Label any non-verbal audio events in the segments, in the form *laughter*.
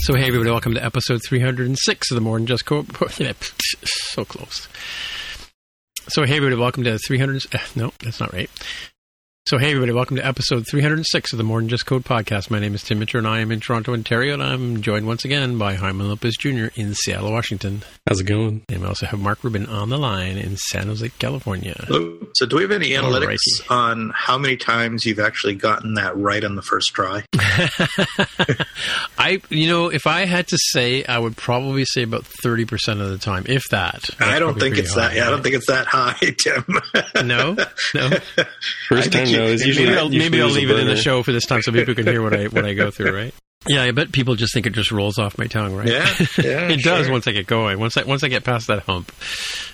So, hey, everybody, welcome to episode 306 of the Than Just. Yeah, *laughs* so close. So, hey, everybody, welcome to 300. Uh, no, that's not right. So, hey, everybody, welcome to episode 306 of the More Than Just Code podcast. My name is Tim Mitchell, and I am in Toronto, Ontario, and I'm joined once again by Jaime Lopez Jr. in Seattle, Washington. How's it going? And we also have Mark Rubin on the line in San Jose, California. Hello. So, do we have any analytics Alrighty. on how many times you've actually gotten that right on the first try? *laughs* I, you know, if I had to say, I would probably say about 30% of the time, if that. I don't think it's high, that. Yeah, I don't think it's that high, *laughs* Tim. no, no. *laughs* First time usually maybe I'll, maybe I'll leave it in the show for this time so people can hear what I what I go through, right? Yeah, I bet people just think it just rolls off my tongue, right? Yeah, *laughs* yeah it sure. does once I get going. Once I once I get past that hump,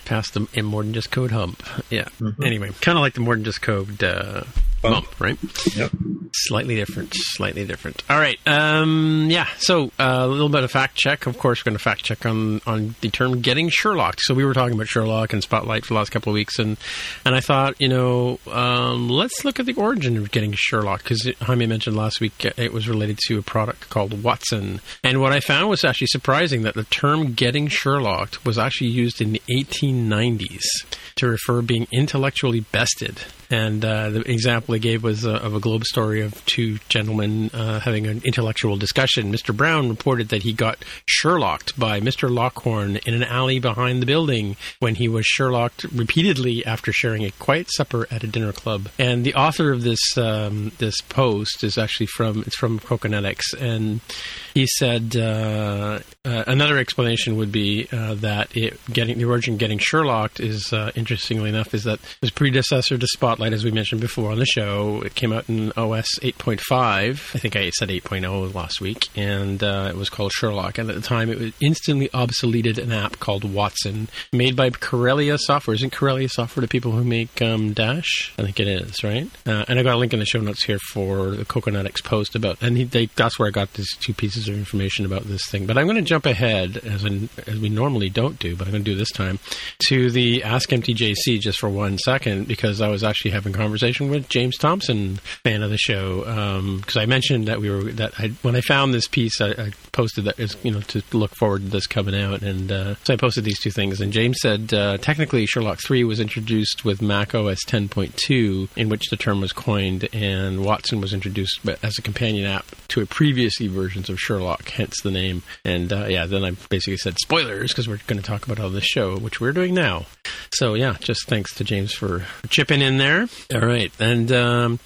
past the more than just code hump. Yeah. Mm-hmm. Anyway, kind of like the more than just code uh, bump, right? Yep. Slightly different, slightly different. All right. Um, yeah. So uh, a little bit of fact check. Of course, we're going to fact check on on the term getting Sherlocked. So we were talking about Sherlock and Spotlight for the last couple of weeks, and and I thought, you know, um, let's look at the origin of getting Sherlock because Jaime mentioned last week it was related to a product called Watson, and what I found was actually surprising that the term getting Sherlocked was actually used in the 1890s to refer being intellectually bested. And uh, the example they gave was uh, of a Globe story of two gentlemen uh, having an intellectual discussion. Mr. Brown reported that he got Sherlocked by Mr. Lockhorn in an alley behind the building when he was Sherlocked repeatedly after sharing a quiet supper at a dinner club. And the author of this um, this post is actually from it's from Cocoanetics, and he said uh, uh, another explanation would be uh, that it getting the origin getting Sherlocked is interestingly enough is that his predecessor to Spotlight Spotlight, as we mentioned before on the show. It came out in OS 8.5. I think I said 8.0 last week, and uh, it was called Sherlock. And at the time, it was instantly obsoleted an app called Watson, made by Karelia Software. Isn't Karelia Software the people who make um, Dash? I think it is, right? Uh, and I got a link in the show notes here for the Cocoanetics post about, and he, they, that's where I got these two pieces of information about this thing. But I'm going to jump ahead, as, in, as we normally don't do, but I'm going to do this time, to the Ask MTJC just for one second, because I was actually having conversation with James Thompson, fan of the show, because um, I mentioned that we were that I, when I found this piece, I, I posted that is you know to look forward to this coming out, and uh, so I posted these two things. And James said uh, technically Sherlock three was introduced with Mac OS 10.2, in which the term was coined, and Watson was introduced as a companion app to a previously versions of Sherlock, hence the name. And uh, yeah, then I basically said spoilers because we're going to talk about all this show, which we're doing now. So yeah, just thanks to James for chipping in there. All right, and um,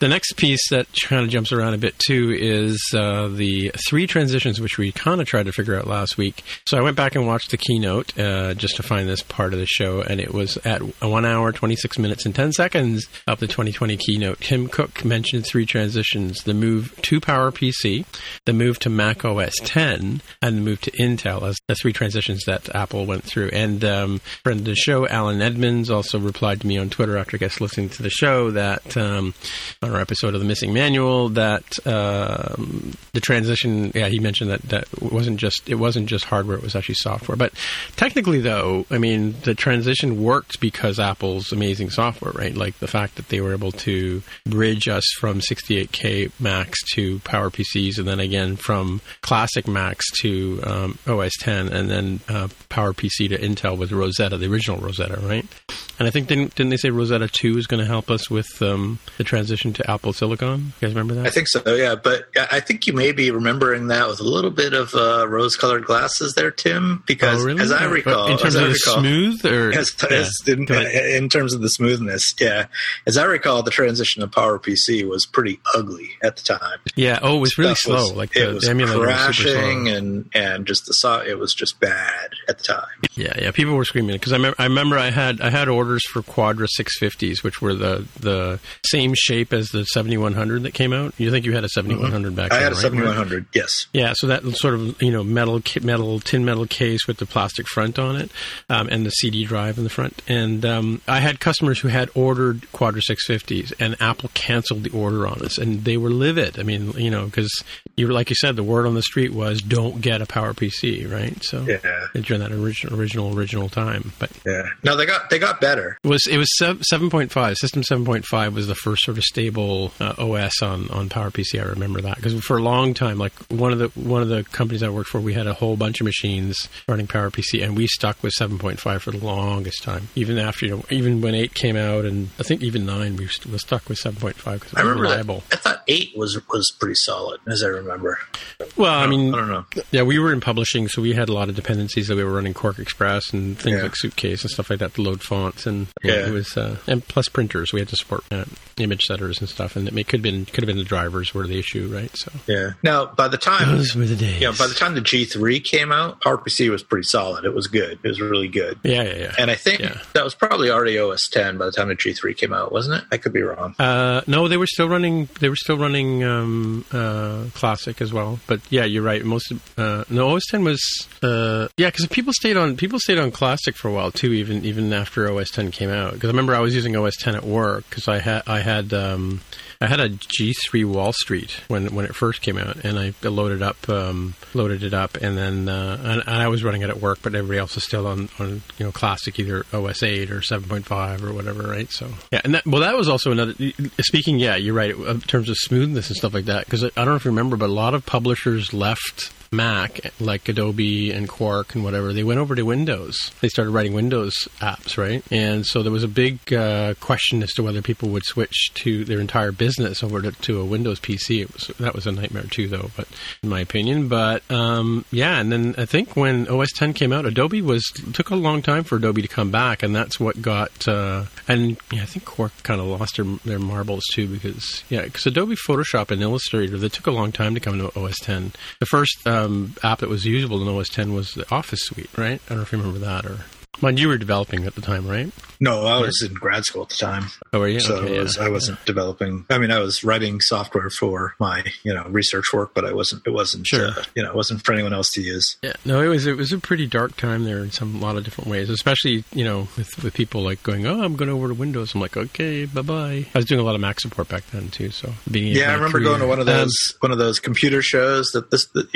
the next piece that kind of jumps around a bit too is uh, the three transitions, which we kind of tried to figure out last week. So I went back and watched the keynote uh, just to find this part of the show, and it was at one hour, twenty six minutes, and ten seconds of the 2020 keynote. Tim Cook mentioned three transitions: the move to PowerPC, the move to Mac OS 10, and the move to Intel as the three transitions that Apple went through. And um, friend of the show, Alan Edmonds, also replied to me on Twitter after I guess listening to the show that um, on our episode of the Missing Manual that um, the transition. Yeah, he mentioned that that wasn't just it wasn't just hardware; it was actually software. But technically, though, I mean, the transition worked because Apple's amazing software, right? Like the fact that they were able to bridge us from 68k Macs to Power PCs, and then again from classic Macs to um, OS 10, and then uh, Power PC to Intel with Rosetta, the original Rosetta, right? And I think didn't, didn't they say Rosetta 2 is going to help us with um, the transition to Apple Silicon? You guys remember that? I think so, yeah. But I think you may be remembering that with a little bit of uh, rose-colored glasses there, Tim. Because oh, really? as I recall, in terms of recall, smooth or *laughs* as, yeah. as in, in, terms of the smoothness, yeah. As I recall, the transition to PowerPC was pretty ugly at the time. Yeah. Oh, it was really slow. Was, like it was the crashing was and and just the saw. It was just bad at the time. Yeah, yeah. People were screaming because I, me- I remember I had I had orders for Quadra 650s, which were the the same shape as the 7100 that came out. You think you had a 7100 back I then? had a right? 7100. Yes. Yeah, so that sort of you know metal metal tin metal case with the plastic front on it, um, and the CD drive in the front. And um, I had customers who had ordered Quadra 650s, and Apple canceled the order on us, and they were livid. I mean, you know, because you like you said, the word on the street was don't get a Power PC, right? So Yeah. during that original original original time, but Yeah. No, they got they got better. it was it was seven point five. System seven point five was the first sort of stable uh, OS on on PowerPC. I remember that because for a long time, like one of the one of the companies I worked for, we had a whole bunch of machines running PowerPC, and we stuck with seven point five for the longest time. Even after you know, even when eight came out, and I think even nine, we st- was stuck with seven point five because it I was remember that. Reliable. I thought eight was was pretty solid, as I remember. Well, I mean, I don't know. Yeah, we were in publishing, so we had a lot of dependencies that we were running QuarkXPress and things Yeah. like Suitcase and stuff like that to load fonts, and yeah, Yeah. it was uh, and plus printers. We had to support uh, image setters and stuff, and it could have been could have been the drivers were the issue, right? So Yeah. Now, by the time those were the days. you know, by the time the G3 came out, PowerPC was pretty solid. It was good. It was really good. yeah, yeah, yeah. And I think Yeah. that was probably already OS 10 by the time the G3 came out, wasn't it? I could be wrong. Uh, no, they were still running. They were still running um, uh, classic as well. But yeah, you're right. Most uh, no OS 10 was uh, yeah, because people stayed on people stayed on classic for a while too, even even after OS 10 came out. Because I remember I was using OS 10 at work because I had I had um, I had a G3 Wall Street when when it first came out, and I loaded up um, loaded it up, and then uh, and, and I was running it at work, but everybody else is still on on you know classic either OS 8 or 7.5 or whatever, right? So yeah, and that, well, that was also another. Speaking, yeah, you're right in terms of smoothness and stuff like that. Because I don't know if you remember, but a lot of publishers left Mac, like Adobe and Quark and whatever, they went over to Windows. They started writing Windows apps, right? And so there was a big uh, question as to whether people would switch to their entire business over to, to a Windows PC. It was that was a nightmare too, though, but in my opinion. But um, yeah, and then I think when OS 10 came out, Adobe was took a long time for Adobe to come back, and that's what got. Uh, and yeah, I think Quark kind of lost their, their marbles too because yeah, because Adobe Photoshop and Illustrator they took a long time to come to OS 10. The first um, app that was usable in OS 10 was the Office Suite, right? I don't know if you remember that or. Mind you were developing at the time, right? No, I was in grad school at the time. Oh, were you? So okay, I, was, yeah. I wasn't developing. I mean, I was writing software for my, you know, research work, but I wasn't. It wasn't. Sure. Uh, you know, it wasn't for anyone else to use. Yeah, no, it was it was a pretty dark time there in some a lot of different ways, especially you know with with people like going, oh, I'm going over to Windows. I'm like, okay, bye bye. I was doing a lot of Mac support back then too, so of Yeah, I remember career. going to one of Um, those one of those computer shows that this. That,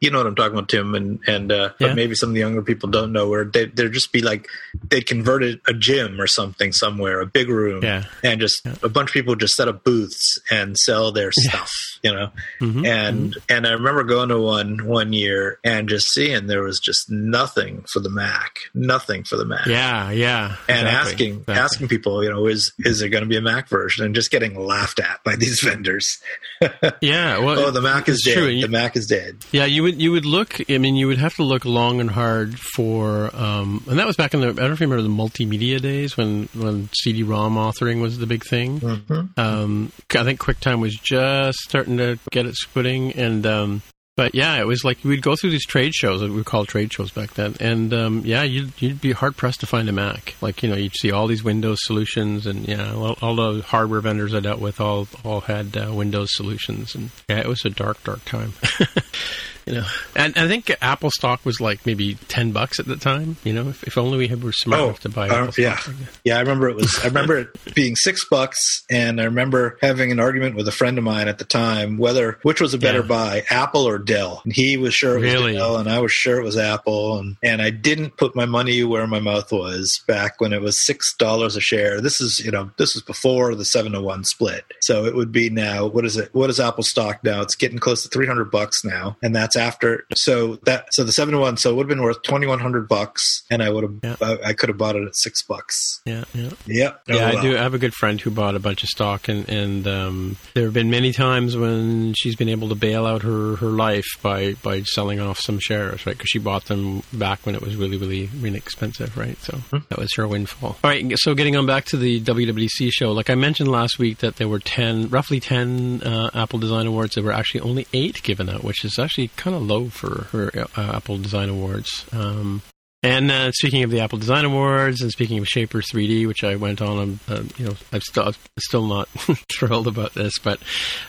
you know what I'm talking about, Tim, and and uh, Yeah. maybe some of the younger people don't know where they there'd just be like they converted a gym or something somewhere, a big room, Yeah. and just a bunch of people just set up booths and sell their stuff, you know. Mhm. And and I remember going to one one year and just seeing there was just nothing for the Mac, nothing for the Mac. Yeah, yeah, And exactly, asking exactly. asking people, you know, is is there going to be a Mac version? And just getting laughed at by *laughs* these vendors. *laughs* Yeah, well, oh, the Mac is dead. true. The Mac is dead. Yeah, you would you would look. I mean, you would have to look long and hard for, um, and that was back in the. I don't know if you remember the multimedia days when when CD-ROM authoring was the big thing. Mm-hmm. Um, I think QuickTime was just starting to get its footing, and um, but yeah, it was like we'd go through these trade shows that we called trade shows back then, and um, yeah, you'd you'd be hard pressed to find a Mac. Like you know, you'd see all these Windows solutions, and yeah, all, all the hardware vendors I dealt with all all had uh, Windows solutions, and yeah, it was a dark, dark time. *laughs* You know, and I think Apple stock was like maybe ten bucks at the time. You know, if, if only we had, were smart Oh, enough to buy uh, Apple yeah, stock. yeah. I remember it was. I remember it *laughs* being six bucks, and I remember having an argument with a friend of mine at the time whether which was a better Yeah. buy, Apple or Dell. And he was sure it was Really? Dell, and I was sure it was Apple. And and I didn't put my money where my mouth was back when it was six dollars a share. This is you know this was before the seven to one split, so it would be now. What is it? What is Apple stock now? It's getting close to three hundred bucks now, and that's after. So that so the seven to one, so it would have been worth twenty one hundred bucks, and I would have Yeah. I, I could have bought it at six bucks. Yeah, yeah. Yeah, Oh, I well. do. I have a good friend who bought a bunch of stock, and and um, there have been many times when she's been able to bail out her, her life by, by selling off some shares, right? Because she bought them back when it was really really really expensive, right? So that was her windfall. All right, so getting on back to the WWDC show, like I mentioned last week, that there were ten, roughly ten uh, Apple Design Awards. There were actually only eight given out, which is actually kind of low for her uh, Apple Design Awards. Um, And uh, speaking of the Apple Design Awards, and speaking of Shapr3D, which I went on, I'm uh, you know I'm still I'm still not *laughs* thrilled about this, but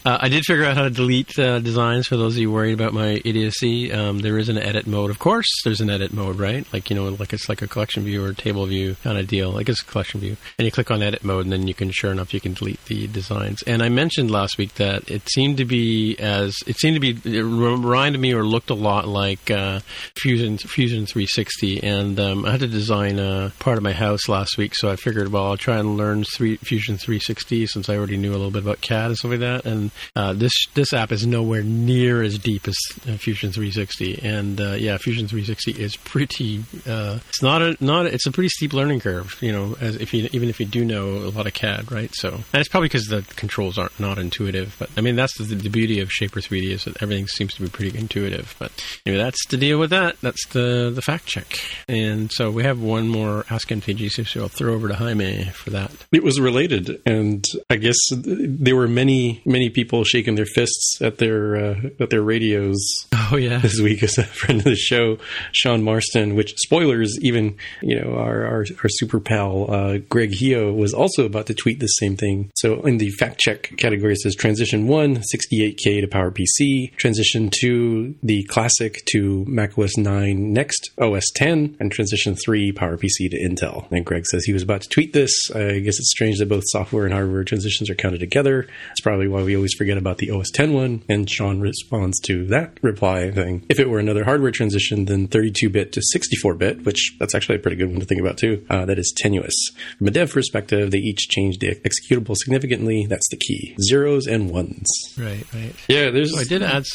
uh, I did figure out how to delete uh, designs. For those of you worried about my idiocy, um, there is an edit mode. Of course, there's an edit mode, right? Like you know, like it's like a collection view or table view kind of deal. Like it's a collection view, and you click on edit mode, and then you can, sure enough, you can delete the designs. And I mentioned last week that it seemed to be as it seemed to be it reminded me or looked a lot like uh, Fusion Fusion 360, and um, I had to design a part of my house last week, so I figured, well, I'll try and learn three, Fusion 360 since I already knew a little bit about CAD and stuff like that. And uh, this this app is nowhere near as deep as uh, Fusion 360, and uh, yeah, Fusion 360 is pretty. Uh, it's not a not it's a pretty steep learning curve, you know, as if you even if you do know a lot of CAD, right? So, and it's probably because the controls aren't not intuitive, but I mean that's the, the beauty of Shapr3D is that everything seems to be pretty intuitive. But anyway, that's the deal with that. That's the the fact check, and so we have one more Ask MTG, so I'll throw over to Jaime for that. It was related, and I guess there were many, many people shaking their fists at their uh, at their radios. Oh yeah, this week as a friend of the show, Sean Marston. Which spoilers, even you know our our, our super pal uh, Greg Heo was also about to tweet the same thing. So in the fact check category, it says transition one, 68k to PowerPC, transition two, the classic to macOS 9 Next OS 10, and transition three, PowerPC to Intel. And Greg says he was about to tweet this. I guess it's strange that both software and hardware transitions are counted together. It's probably why we always forget about the OS 10 one. And Sean responds to that reply thing. If it were another hardware transition, then 32 bit to 64 bit, which that's actually a pretty good one to think about too, uh, that is tenuous. From a dev perspective, they each change the executable significantly. That's the key. Zeros and ones. Right, right. Yeah, there's. So I did add. *laughs*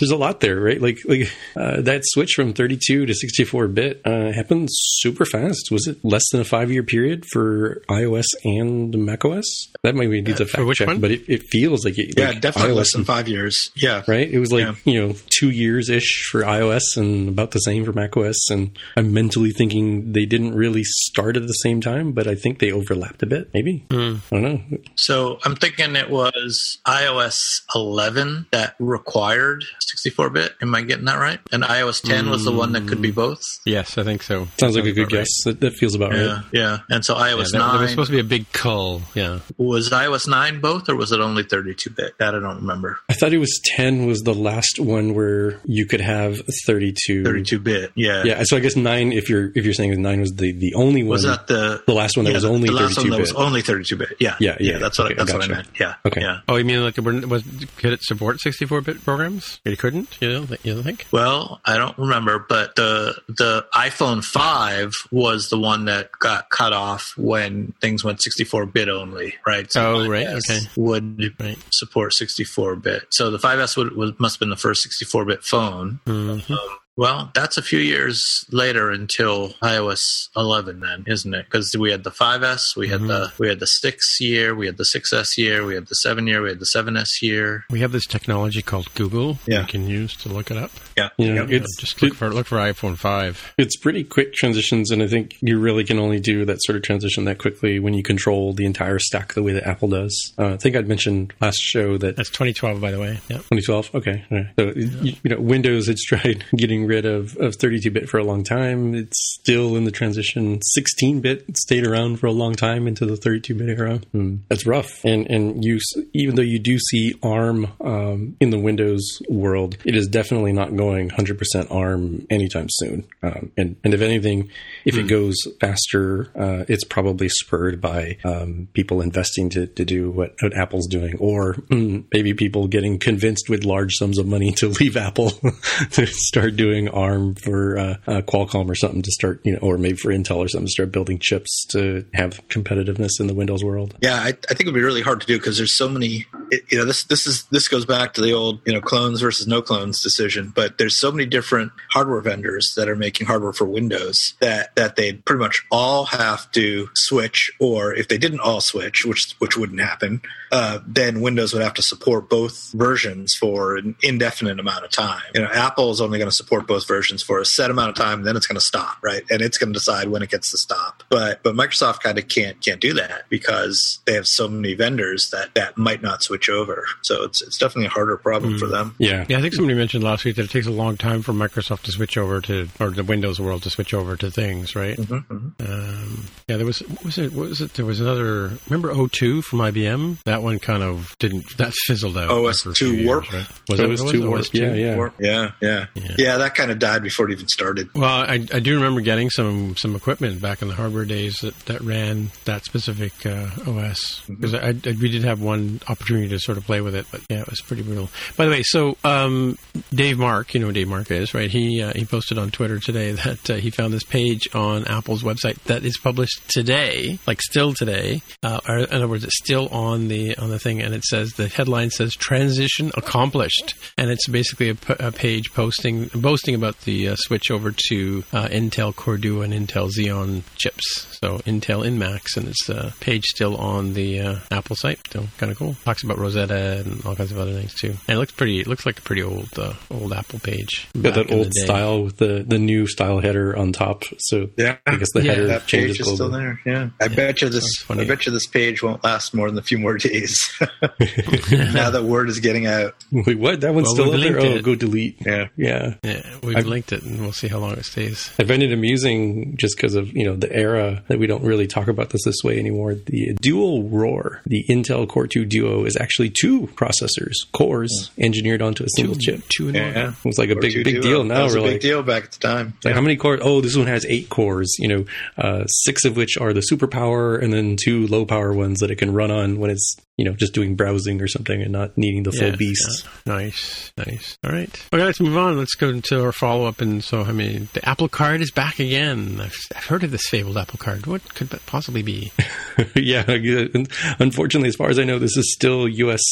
There's a lot there, right? Like, like uh, that switch from 32 to 64 bit uh, happened super fast. Was it less than a five year period for iOS and macOS? That might be needs a fact check, one? but it, it, feels like it. Yeah, like definitely iOS less than five years. Yeah. Right? It was like, Yeah. you know, two years ish for iOS and about the same for macOS. And I'm mentally thinking they didn't really start at the same time, but I think they overlapped a bit, maybe. Hmm. I don't know. So I'm thinking it was iOS 11 that required 64 bit. Am I getting that right? And iOS 10 was the one that could be hmm. both. Yes, I think so. Sounds like a good about right. guess. That, that feels about Yeah, right. yeah. And so Yeah, iOS that, that was supposed to be a big cull. Yeah. was iOS 9 both, or was it only 32 bit? That I don't remember. I thought it was 10 was the last one where you could have 32. 32 bit. Yeah. Yeah, so I guess 9 if you're if you're saying 9 was the the only one Was that the the last one that yeah, was only the last one 32 that was only 32 bit? Yeah. Yeah, yeah, That's okay, what I, that's what I meant. Yeah. Okay. Yeah. Oh, you mean like it was could it support 64-bit programs? It couldn't. You don't, you don't think? Well, I don't remember, but the the iPhone 5 was the one that got cut off when things went 64 bit only, right? Oh, right, 5S okay. Would Right. support 64 bit. So the 5S would, was, must have been the first 64 bit phone. Mhm. Um, well, that's a few years later until iOS 11, then, isn't it? Because we had the 5S, we had the we had the six year, we had the 6S year, we had the seven year, we had the 7S year. We have this technology called Google. Yeah. You can use to look it up. Yeah, Yeah, yeah. it's Just look for look for iPhone five. it's pretty quick transitions and I think you really can only do that sort of transition that quickly when you control the entire stack the way that Apple does. Uh, I think I'd mentioned last show that That's 2012, by the way. Yeah. 2012. Okay, all right. so you, you know Windows has tried *laughs* getting rid of, of 32-bit for a long time. It's still in the transition. 16-bit stayed around for a long time into the 32-bit era. Hmm. That's rough. And and you even though you do see ARM um, in the Windows world, it is definitely not going 100% ARM anytime soon. Um, and and if anything, if it goes faster, uh, it's probably spurred by um, people investing to, to do what, what Apple's doing, or mm, maybe people getting convinced with large sums of money to *laughs* leave Apple *laughs* to start doing ARM for uh, uh, Qualcomm or something to start, you know, or maybe for Intel or something to start building chips to have competitiveness in the Windows world. Yeah, I, I think it'd be really hard to do because there's so many. It, you know, this this is this goes back to the old you know clones versus no clones decision. But there's so many different hardware vendors that are making hardware for Windows that that they pretty much all have to switch, or if they didn't all switch, which which wouldn't happen, uh, then Windows would have to support both versions for an indefinite amount of time. You know, Apple is only going to support both versions for a set amount of time, then it's going to stop, right? And it's going to decide when it gets to stop. But but Microsoft kind of can't can't do that because they have so many vendors that that might not switch switch over. So it's it's definitely a harder problem for them. Yeah. Yeah, I think somebody mentioned last week that it takes a long time for Microsoft to switch over to, or the Windows world to switch over to things, right? Um, yeah, there was what was it? What was it? There was another. Remember O2 from IBM? That one kind of didn't. That fizzled out. OS2 after a few years, Warp? right? Was it OS2 Warp, yeah, yeah. Or- yeah, yeah, Yeah. yeah, That kind of died before it even started. Well, I, I do remember getting some some equipment back in the hardware days that, that ran that specific uh, OS because I, I, we did have one opportunity to sort of play with it, but yeah, it was pretty brutal. By the way, so um, Dave Mark, you know who Dave Mark is, right? He uh, he posted on Twitter today *laughs* that uh, he found this page on Apple's website that is published today, like still today. Uh, or in other words, it's still on the on the thing, and it says the headline says "Transition Accomplished," and it's basically a, p- a page posting boasting about the uh, switch over to uh, Intel Core Duo and Intel Xeon chips. So Intel in Macs, and it's a page still on the uh, Apple site. So kind of cool. Talks about Rosetta and all kinds of other things too. And it looks pretty. It looks like a pretty old uh, old Apple page. Got that old style with the, the new style header on top. So Yeah, I guess the Yeah, header that page is still there. Yeah, I bet you this. I bet you this page won't last more than a few more *laughs* days. *laughs* now that word is getting out. Wait, what? That one's Well, still up there? linked Oh, it. go delete. Yeah, Yeah. Yeah, we've I've- linked it, and we'll see how long it stays. I find it amusing just because of you know the era that we don't really talk about this this way anymore. The dual roar, the Intel Core 2 Duo, is actually two processors, cores engineered onto a single chip. Two in yeah. one. It's like a big big duo. deal That now. was a big like, deal back at the time. like how many cores? Oh, this one has eight cores. You know, uh, six of which are the superpower, and then two low power ones that it can run on when it's you know just doing browsing or something and not needing the full beast. yeah. Nice, nice. All right. Okay, let's move on. Let's go into our follow up. And so, I mean, the Apple Card is back again. I've, I've heard of this fabled Apple Card. What could that possibly be? *laughs* yeah, *laughs* unfortunately, as far as I know, this is still U.S.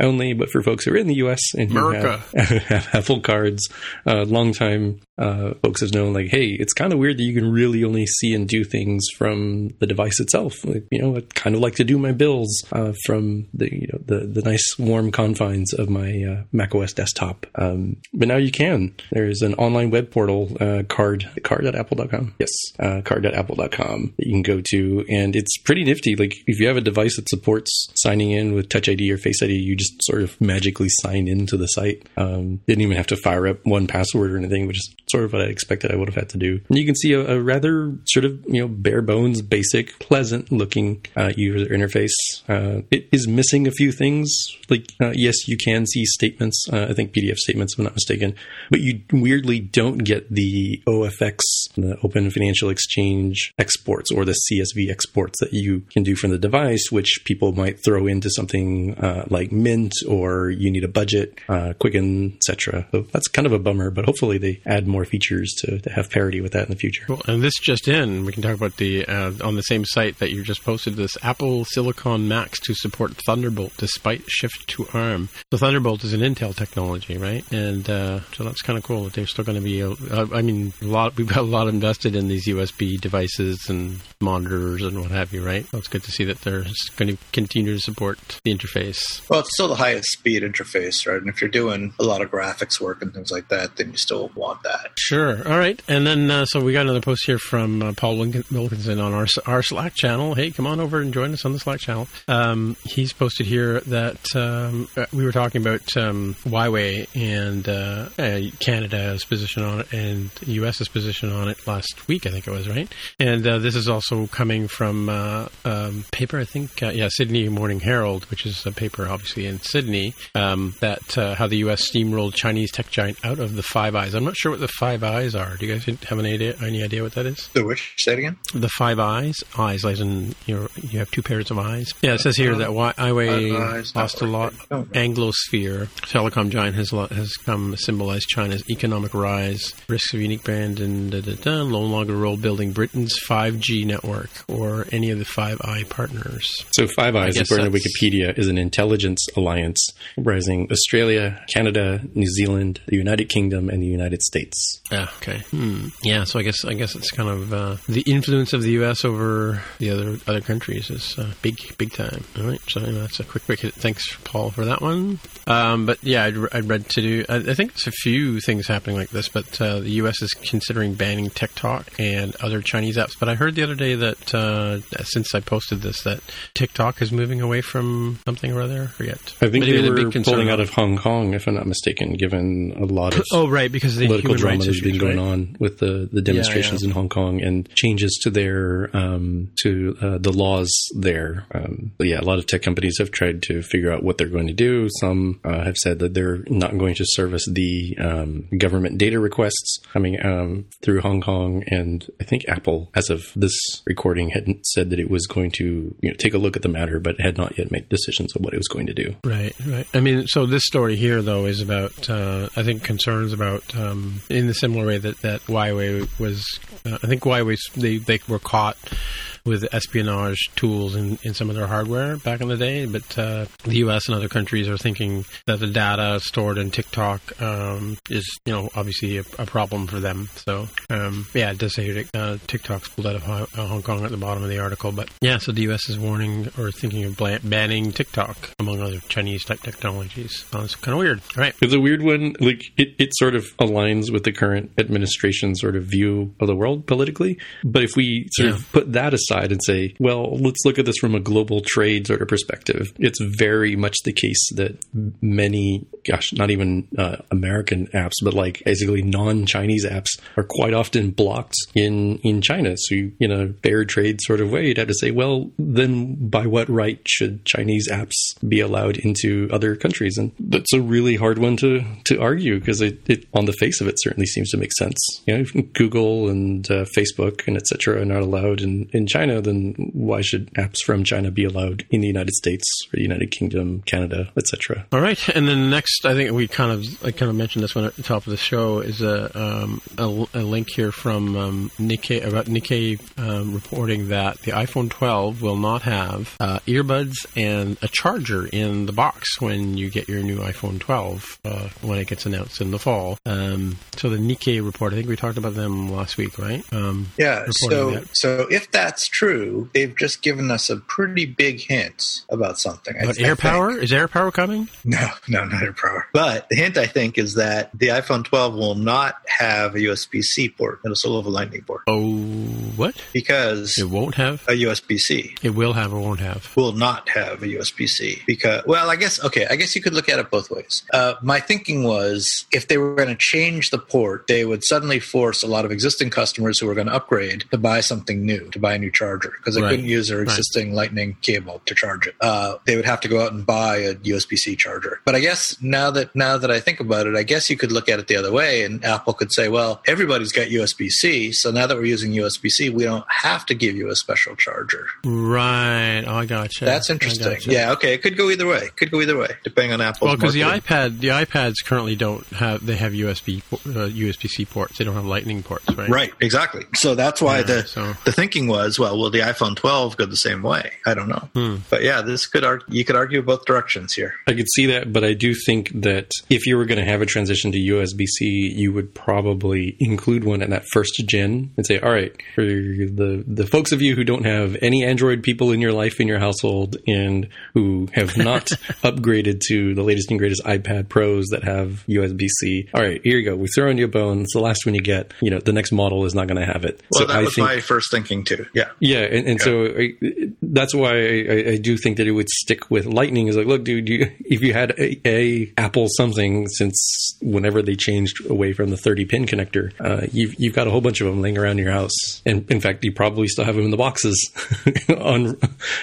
only. But for folks who are in the U.S. and who have, *laughs* have Apple cards, uh, long time uh, folks have known, like, hey, it's kind of weird that you can really only see and do things from the device itself. Like, you know, I kind of like to do my bills uh, from the you know the the nice warm confines of my uh, Mac OS desktop. Um, but now you can. There's an online web portal, uh, card card.apple.com. Yes, uh, card.apple.com that you can go to, and it's pretty nifty. Like if you have a device that supports signing in with Touch ID or Face ID, you just sort of magically sign into the site. Um, didn't even have to fire up 1Password or anything, which is sort of what I expected I would have had to do. And you can see a, a rather sort of you know bare bones, basic, pleasant looking uh, user interface. Uh, it is missing a few things. Like uh, yes, you can see statements. Uh, I think PDF statements, if I'm not mistaken, but you weirdly don't get the OFX, the Open Financial Exchange exports or the CSV exports that you can do from the device, which people might throw into something uh, like Mint or you need a budget, uh, Quicken, etc. So that's kind of a bummer, but hopefully they add more features to, to have parity with that in the future. Cool. And this just in, we can talk about the uh, on the same site that you just posted this Apple Silicon Macs to support Thunderbolt despite shift to ARM. The Thunderbolt is an Intel technology, right? And uh, so that's kind of cool that they're still going to be. Uh, I mean, a lot. We've got a lot invested in these USB devices and monitors and what have you, right? So it's good to see that they're going to continue to support the interface. Well, it's still the highest speed interface, right? And if you're doing a lot of graphics work and things like that, then you still want that. Sure. All right. And then, uh, so we got another post here from uh, Paul Wilkin- Wilkinson on our our Slack channel. Hey, come on over and join us on the Slack channel. Um, he's posted here that um, uh, we were talking about um, Huawei and uh, uh, Canada's position on it and U.S.'s position on it last week, I think it was, right? And uh, this is also coming from um, paper, I think, yeah, Sydney Morning Herald, which is a paper obviously in Sydney, um, that how the U.S. steamrolled Chinese tech giant out of the Five Eyes. I'm not sure what the Five Eyes are. Do you guys have any idea? Any idea what that is? The which? Say it again. The Five Eyes, eyes, as in you you have two pairs of eyes. Yeah, it says here that Wi- Five Huawei Eyes lost a lot. Network. Anglosphere telecom giant has lo- has come symbolize China's economic rise, risks of unique brand, and da, da, da, no longer role building Britain's 5G network or any of the Five Eye partners. So Five Eyes, according to Wikipedia, is an intelligence alliance comprising Australia, Canada, New Zealand, the United Kingdom, and the United States. Yeah. Okay. Hmm. Yeah. So I guess I guess it's kind of uh, the influence of the U.S. over the other other countries is uh, big big time. All right. So you know, that's a quick quick hit. Thanks, Paul, for that one. Um, but yeah, I'd, I'd read to do. I, I think there's a few things happening like this, but uh, the U.S. is considering banning TikTok and other Chinese apps. But I heard the other day that uh, since I posted this, that TikTok is moving away from something or other. I forget. I think Maybe they the were pulling out of Hong Kong, if I'm not mistaken, given a lot of *laughs* Oh, right, because of the political human drama rights that's been going right? on with the, the demonstrations yeah. in Hong Kong and changes to their um, to uh, the laws there. Um, but yeah, a lot of tech companies have tried to figure out what they're going to do. Some uh, have said that they're not going to service the um, government data requests coming um, through Hong Kong, and I think Apple, as of this recording, had said that it was going to you know, take a look at the matter, but had not yet made decisions on what it was going to do. Right, right. I mean, so this story here, though, is about, uh, I think, concerns about, um, in the similar way that, that Huawei was, uh, I think Huawei, they, they were caught with espionage tools in, in some of their hardware back in the day, but uh, the U.S. and other countries are thinking that the data stored in TikTok um, is, you know, obviously a, a problem for them. So, um, yeah, it does say uh, TikTok's pulled out of Hong uh, Kong at the bottom of the article, but yeah, so the U.S. is warning or thinking of banning TikTok among other Chinese type technologies. It's kind of weird. All right. It's a weird one. Like it, it sort of aligns with the current administration sort of view of the world politically. But if we sort Yeah. of put that aside and say, well, let's look at this from a global trade sort of perspective, it's very much the case that many, gosh, not even uh, American apps, but like basically non-Chinese apps are quite often blocked in in China. So you, in a fair trade sort of way, you'd have to say, well, then by what right should Chinese apps be allowed into other countries? And that's a really hard one to to argue because it, it on the face of it certainly seems to make sense. You know, Google and uh, Facebook and etc. are not allowed in in China, then why should apps from China be allowed in the United States or the United Kingdom, Canada, etc.? All right, and then next, I think we kind of I kind of mentioned this one at the top of the show is a um, a, a link here from um, Nikkei about Nikkei um, reporting that the iPhone 12 will not have uh, earbuds and a charger in the box when you get your new iPhone 12 uh, when it gets announced in the fall. Um, so the Nikkei report, I think we talked about them last week, right? Um, Yeah. So, that. so if that's true, they've just given us a pretty big hint about something. But air power is air power coming? No, no, not air power. But the hint I think is that the iPhone 12 will not have a USB-C port. It'll still have a Lightning port Oh, what? because It won't have. a USB-C It will have or won't have. will not have a USB-C because well I guess okay I guess you could look at it both ways. Uh, my thinking was if they were going to change the port they would suddenly force a lot of existing customers who were going to upgrade to buy something new to buy a new charger because they Right. couldn't use their Right. existing lightning cable to charge it. Uh, they would have to go out and buy a USB-C charger. But I guess now that now that I think about it I guess you could look at it the other way and Apple could say well everybody's got USB-C so now that we're using USB-C we don't have to give you a special charger. Right. Oh, I gotcha. That's interesting. gotcha. Yeah, okay. It could go either way. Could go either way, depending on Apple. Well, because the marketing. iPad, the iPads currently don't have. They have USB uh, USB C ports. They don't have Lightning ports, right? Right, exactly. So that's why Yeah, the so- the thinking was, well, will the iPhone 12 go the same way? I don't know. Hmm. But yeah, this could argue, you could argue both directions here. I could see that, but I do think that if you were going to have a transition to USB C, you would probably include one in that first gen and say, all right, for the, the folks of you who don't have any Android people in your life, in your household, and who have not *laughs* upgraded to the latest and greatest iPad Pros that have USB C, all right, here you go. We throw in your bone. It's the last one you get. You know, the next model is not going to have it. Well, so that I was think my first thinking too. Yeah. yeah, and, and so I, that's why I, I do think that it would stick with Lightning. Is like, look, dude, you, if you had a, a Apple something since whenever they changed away from the 30 pin connector, uh, you've you've got a whole bunch of them laying around your house, and in fact, you probably still have them in the boxes, *laughs* un,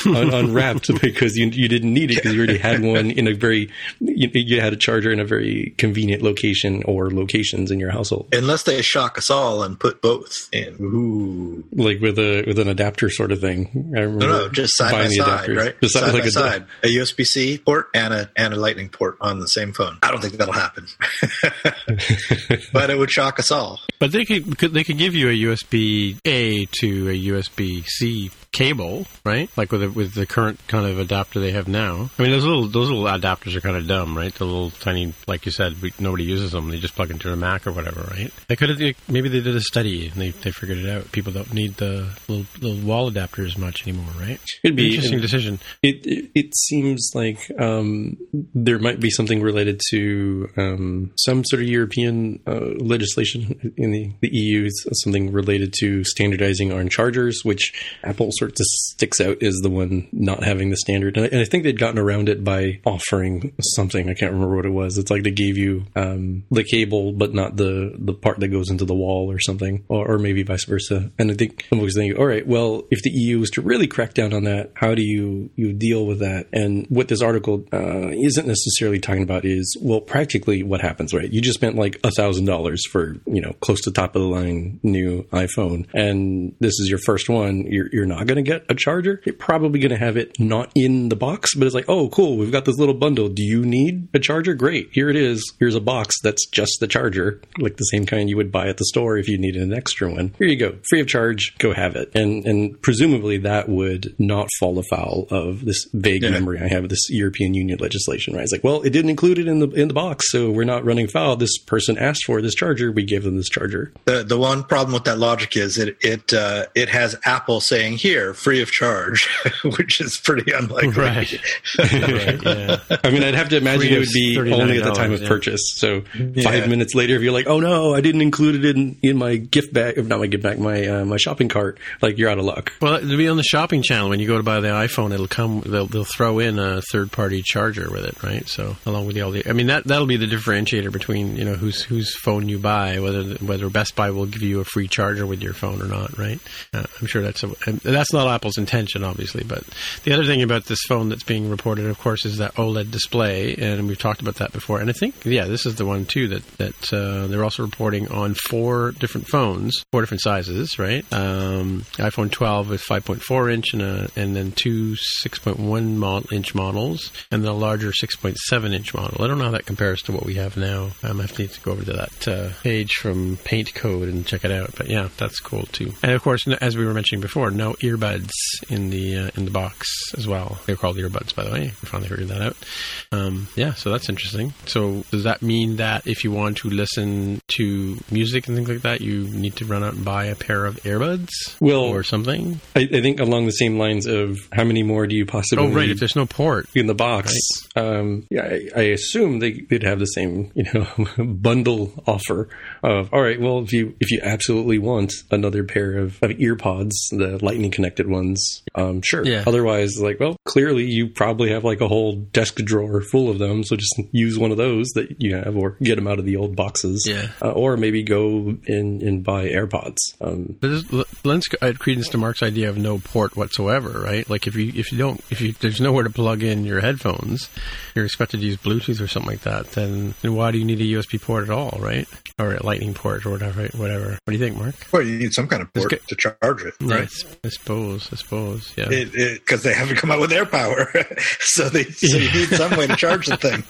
un, unwrapped *laughs* because you you didn't need it because you already had one in a very you, you had a charger in a very convenient location or locations in your household, Unless they shock us all and put both in. Ooh. like with a with an adapter sort of thing. I remember No, no, just side by side, adapters. right? Just side like by a- side. A USB C port and a and a Lightning port on the same phone. I don't think that'll happen, *laughs* but it would shock us all. But they could, could they could give you a USB To a USB C cable, right? Like with the, with the current kind of adapter they have now. I mean, those little those little adapters are kind of dumb, right? The little tiny, like you said, we, nobody uses them. They just plug into a Mac or whatever, right? They could have maybe they did a study and they, they figured it out. People don't need the little, little wall adapters much anymore, right? It'd be Interesting decision. It, it it seems like um, there might be something related to um, some sort of European uh, legislation in the, the EU, something related to standardizing on chargers, which Apple sort of sticks out is the one not having the standard. And I, and I think they'd gotten around it by offering something. I can't remember what it was. It's like they gave you um, the cable, but not the the part that goes into the wall or something, or, or maybe vice versa. And I think I was thinking, all right, well, if the EU was to really crack down on that, how do you you deal with that? And what this article uh, isn't necessarily talking about is well, practically what happens, right? You just spent like a thousand dollars for you know close to top of the line new iPhone, and this is your first one. You're you're not going to get a charger. You're probably going to have it not in the box, but it's like, oh, cool, we've got this little bundle. Do you need a charger? Great, here it is. Here's a box that's just the charger, like the same kind you would buy at the store if you needed an extra one. Here you go, free of charge. Go have it. And and presumably that would not fall afoul of this vague Yeah. memory I have of this European Union legislation. Right? It's like, well, it didn't include it in the in the box, so we're not running foul. This person asked for this charger. We gave them this charger. The the one problem with that logic is it it uh, it has Apple saying here free of charge, *laughs* which is pretty unlikely. *laughs* Right. *laughs* right. Yeah. I mean, I'd have to imagine Free it is would be only at the time of yeah. purchase. So Yeah. five minutes later, if you're like, "Oh no, I didn't include it in, in my gift bag, not my gift bag, my uh, my shopping cart," like you're out of luck. Well, it'll be on the shopping channel when you go to buy the iPhone. It'll come. They'll, they'll throw in a third-party charger with it, right? So along with the all the, I mean that that'll be the differentiator between you know whose whose phone you buy, whether whether Best Buy will give you a free charger with your phone or not, right? Uh, I'm sure that's a, and that's not Apple's intention, obviously. But the other thing about this phone that's being reported, of course, is that OLED display, and we've talked about that before. And I think, yeah, this is the one too that that uh, they're also reporting on four different phones, four different sizes, right? Um, iPhone 12 with 5.4 inch and a, and then two 6.1 mod- inch models, and the larger 6.7 inch model. I don't know how that compares to what we have now. Um, I have to need to go over to that uh, page from Paint Code and check it out. But yeah, that's cool too. And of course, as we were mentioning before, no earbuds in the uh, in the box as well. They're called earbuds, by the way. We finally figured that out. Um, yeah, so that's interesting. So does that mean that if you want to listen to music and things like that, you need to run out and buy a pair of earbuds Well, or something? I, I think along the same lines of how many more do you possibly Oh, right. If there's no port, in the box? Um, yeah, I, I assume they, they'd have the same, you know, *laughs* bundle offer of all right. Well, if you if you absolutely want another pair of, of ear pods, the lightning connected ones, um, sure. Yeah. Otherwise, like, well, clearly you probably have like a whole desk drawer full of them, so just use one of those that you have, or get them out of the old boxes. Yeah. Uh, or maybe go in and buy AirPods. Um, But this, lends add credence to Mark's idea of no port whatsoever, right? Like if you if you don't if you there's nowhere to plug in your headphones, you're expected to use Bluetooth or something like that. Then then why do you need a USB port at all, right? Or a Lightning port or whatever. Whatever. What do you think, Mark? Well, you need some kind of port good. to charge it, Yeah, I right? suppose. I suppose. Yeah. Because they haven't come out with air power, *laughs* so they so you need some way to charge the thing.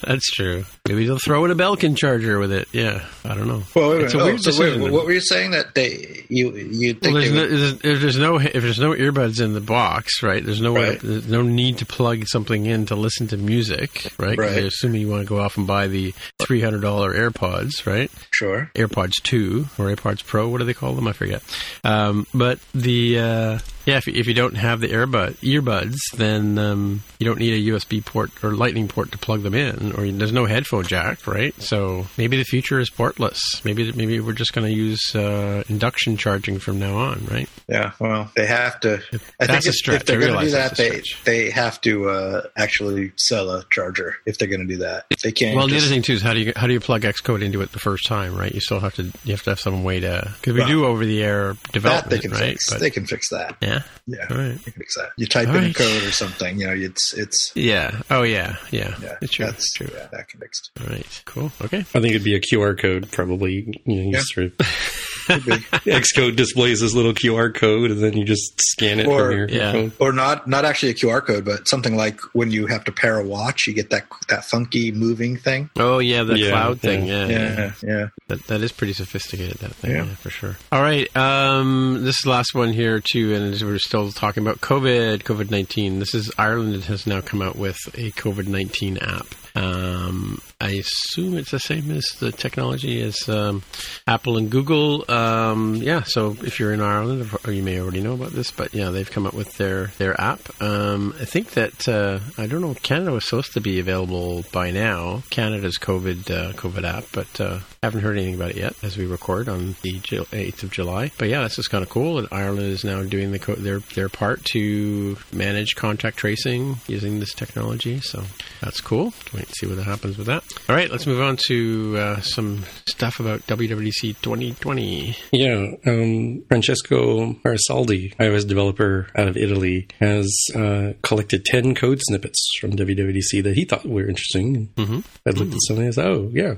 *laughs* That's true. Maybe they'll throw in a Belkin charger with it. Yeah. I don't know. Well, wait a It's a minute. Oh, so wait, what were you saying that they you you think Well, there's no, there's, if there's no if there's no earbuds in the box, right? There's no way, there's no need to plug something in to listen to music, right? Right. I assume you want to go off and buy the three hundred dollar AirPods, right? sure? AirPods two or AirPods Pro, what do they call them? I forget. Um, but the uh, yeah, if, if you don't have the earbud earbuds, then um, you don't need a USB port or Lightning port to plug them in, or there's no headphone jack, right? So maybe the future is portless. Maybe maybe we're just going to use uh, induction charging from now on, right? Yeah. Well, they have to. I That's think a if, if they're going to do that, they they have to uh, actually sell a charger if they're going to do that. If They can't. Well, the other thing too is how do you how do you plug Xcode into it the first time, right? You still have to you have to have some way to because we Well, do over the air that development, they can right? fix. But- They can fix that. yeah, Yeah. all right. They can fix that. You type All in a right. code or something. You know, it's it's Yeah. Oh yeah. Yeah. yeah. It's true. That's true. Yeah, that can fix. All right. Cool. Okay. I think it'd be a QR code, probably. You know, Yeah. sort of *laughs* Xcode displays this little QR code, and then you just scan it Or- from your yeah. phone. or not not actually a QR code, but something like when you have to pair a watch, you get that that funky moving thing. Oh yeah, the Yeah, cloud yeah. thing. Yeah, yeah. Yeah, yeah. That, that is pretty sophisticated. That thing, yeah. Yeah. for sure. All right, um, this is the last one here too, and as we're still talking about COVID, COVID nineteen. This is Ireland has now come out with a COVID nineteen app. Um, I assume it's the same as the technology as um, Apple and Google. Um, yeah, so if you're in Ireland, or you may already know about this, but yeah, they've come up with their their app. Um, I think that uh, I don't know. Canada was supposed to be available by now. Canada's COVID uh, COVID app, but uh, haven't heard anything about it yet as we record on the eighth of July. But yeah, this is kind of cool. that Ireland is now doing the co- their their part to manage contact tracing using this technology. So that's cool. Wait and see what happens with that. All right, let's move on to uh, some stuff about WWDC 2020. Yeah, um, Francesco Marisaldi, iOS developer out of Italy, has uh, collected 10 code snippets from WWDC that he thought were interesting. Mhm. I looked at some and I said, oh, yeah.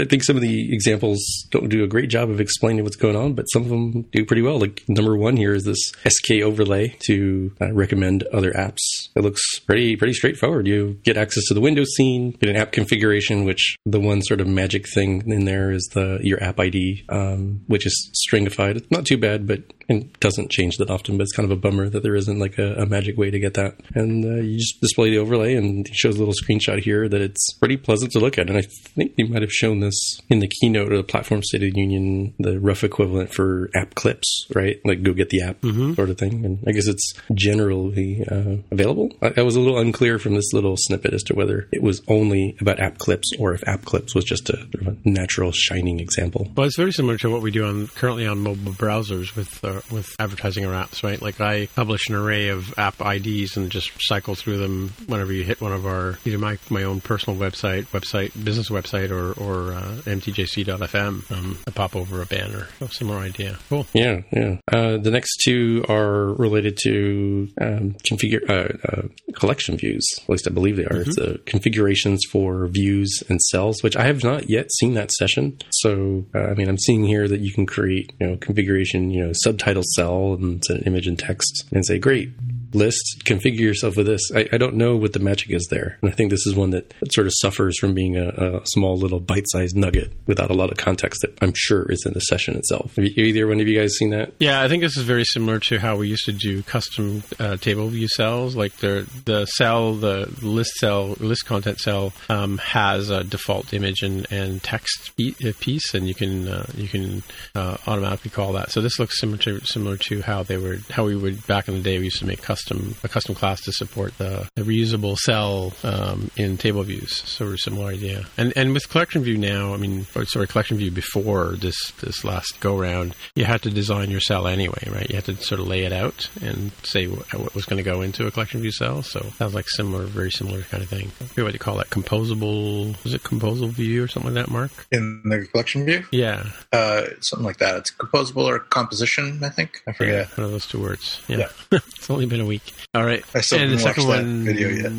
I think some of the examples don't do a great job of explaining what's going on, but some of them do pretty well. Like number one here is this SK overlay to uh, recommend other apps. It looks pretty pretty straightforward. You get access to the Windows scene, get an app configuration, which the one sort of magic thing in there is the your app ID, um, which is stringified. It's not too bad, but it doesn't change that often. But it's kind of a bummer that there isn't like a, a magic way to get that. And uh, you just display the overlay, and it shows a little screenshot here that it's pretty pleasant to look at. And I think they might have shown this in the keynote of the Platform State of the Union, the rough equivalent for app clips, right? Like go get the app sort of thing. And I guess it's generally uh, available. I, I was a little unclear from this little snippet as to whether it was only about app clips or if app clips was just a, sort of a natural shining example. Well, it's very similar to what we do on currently on mobile browsers with uh, with advertising our apps, right? Like I publish an array of app IDs and just cycle through them whenever you hit one of our either my my own personal website, website, business website, or or uh, mtjc.fm. Um, I pop over a banner. So similar idea. Cool. Yeah, yeah. Uh, the next two are related to um, configure uh, uh, collection views. At least I believe they are. It's the configurations for views and cells, which I have not yet seen that session. So, uh, I mean, I'm seeing here that you can create, you know, configuration, you know, subtitle cell and set an image and text, and say, great. List, configure yourself with this. I, I don't know what the magic is there. And I think this is one that sort of suffers from being a, a small little bite sized nugget without a lot of context that I'm sure is in the session itself. Have you, either one of you guys seen that? Yeah, I think this is very similar to how we used to do custom uh, table view cells. Like the the cell, the list cell, list content cell um, has a default image and, and text uh, piece, and you can uh, you can uh, automatically call that. So this looks similar to similar to how they were how we would back in the day. We used to make custom a custom class to support the, the reusable cell um, in table views. So a similar idea. And and with collection view now, I mean, or sorry, collection view before this this last go round, you had to design your cell anyway, right? You had to sort of lay it out and say what, what was going to go into a collection view cell. So sounds like similar, very similar kind of thing. I forget what you call that, composable? Was it composable view or something like that, Mark? In the collection view, Yeah, uh, something like that. It's composable or composition, I think. I yeah, forget. one of those two words. Yeah, *laughs* it's only been a week. All right, I still and the didn't watch second that one video yet.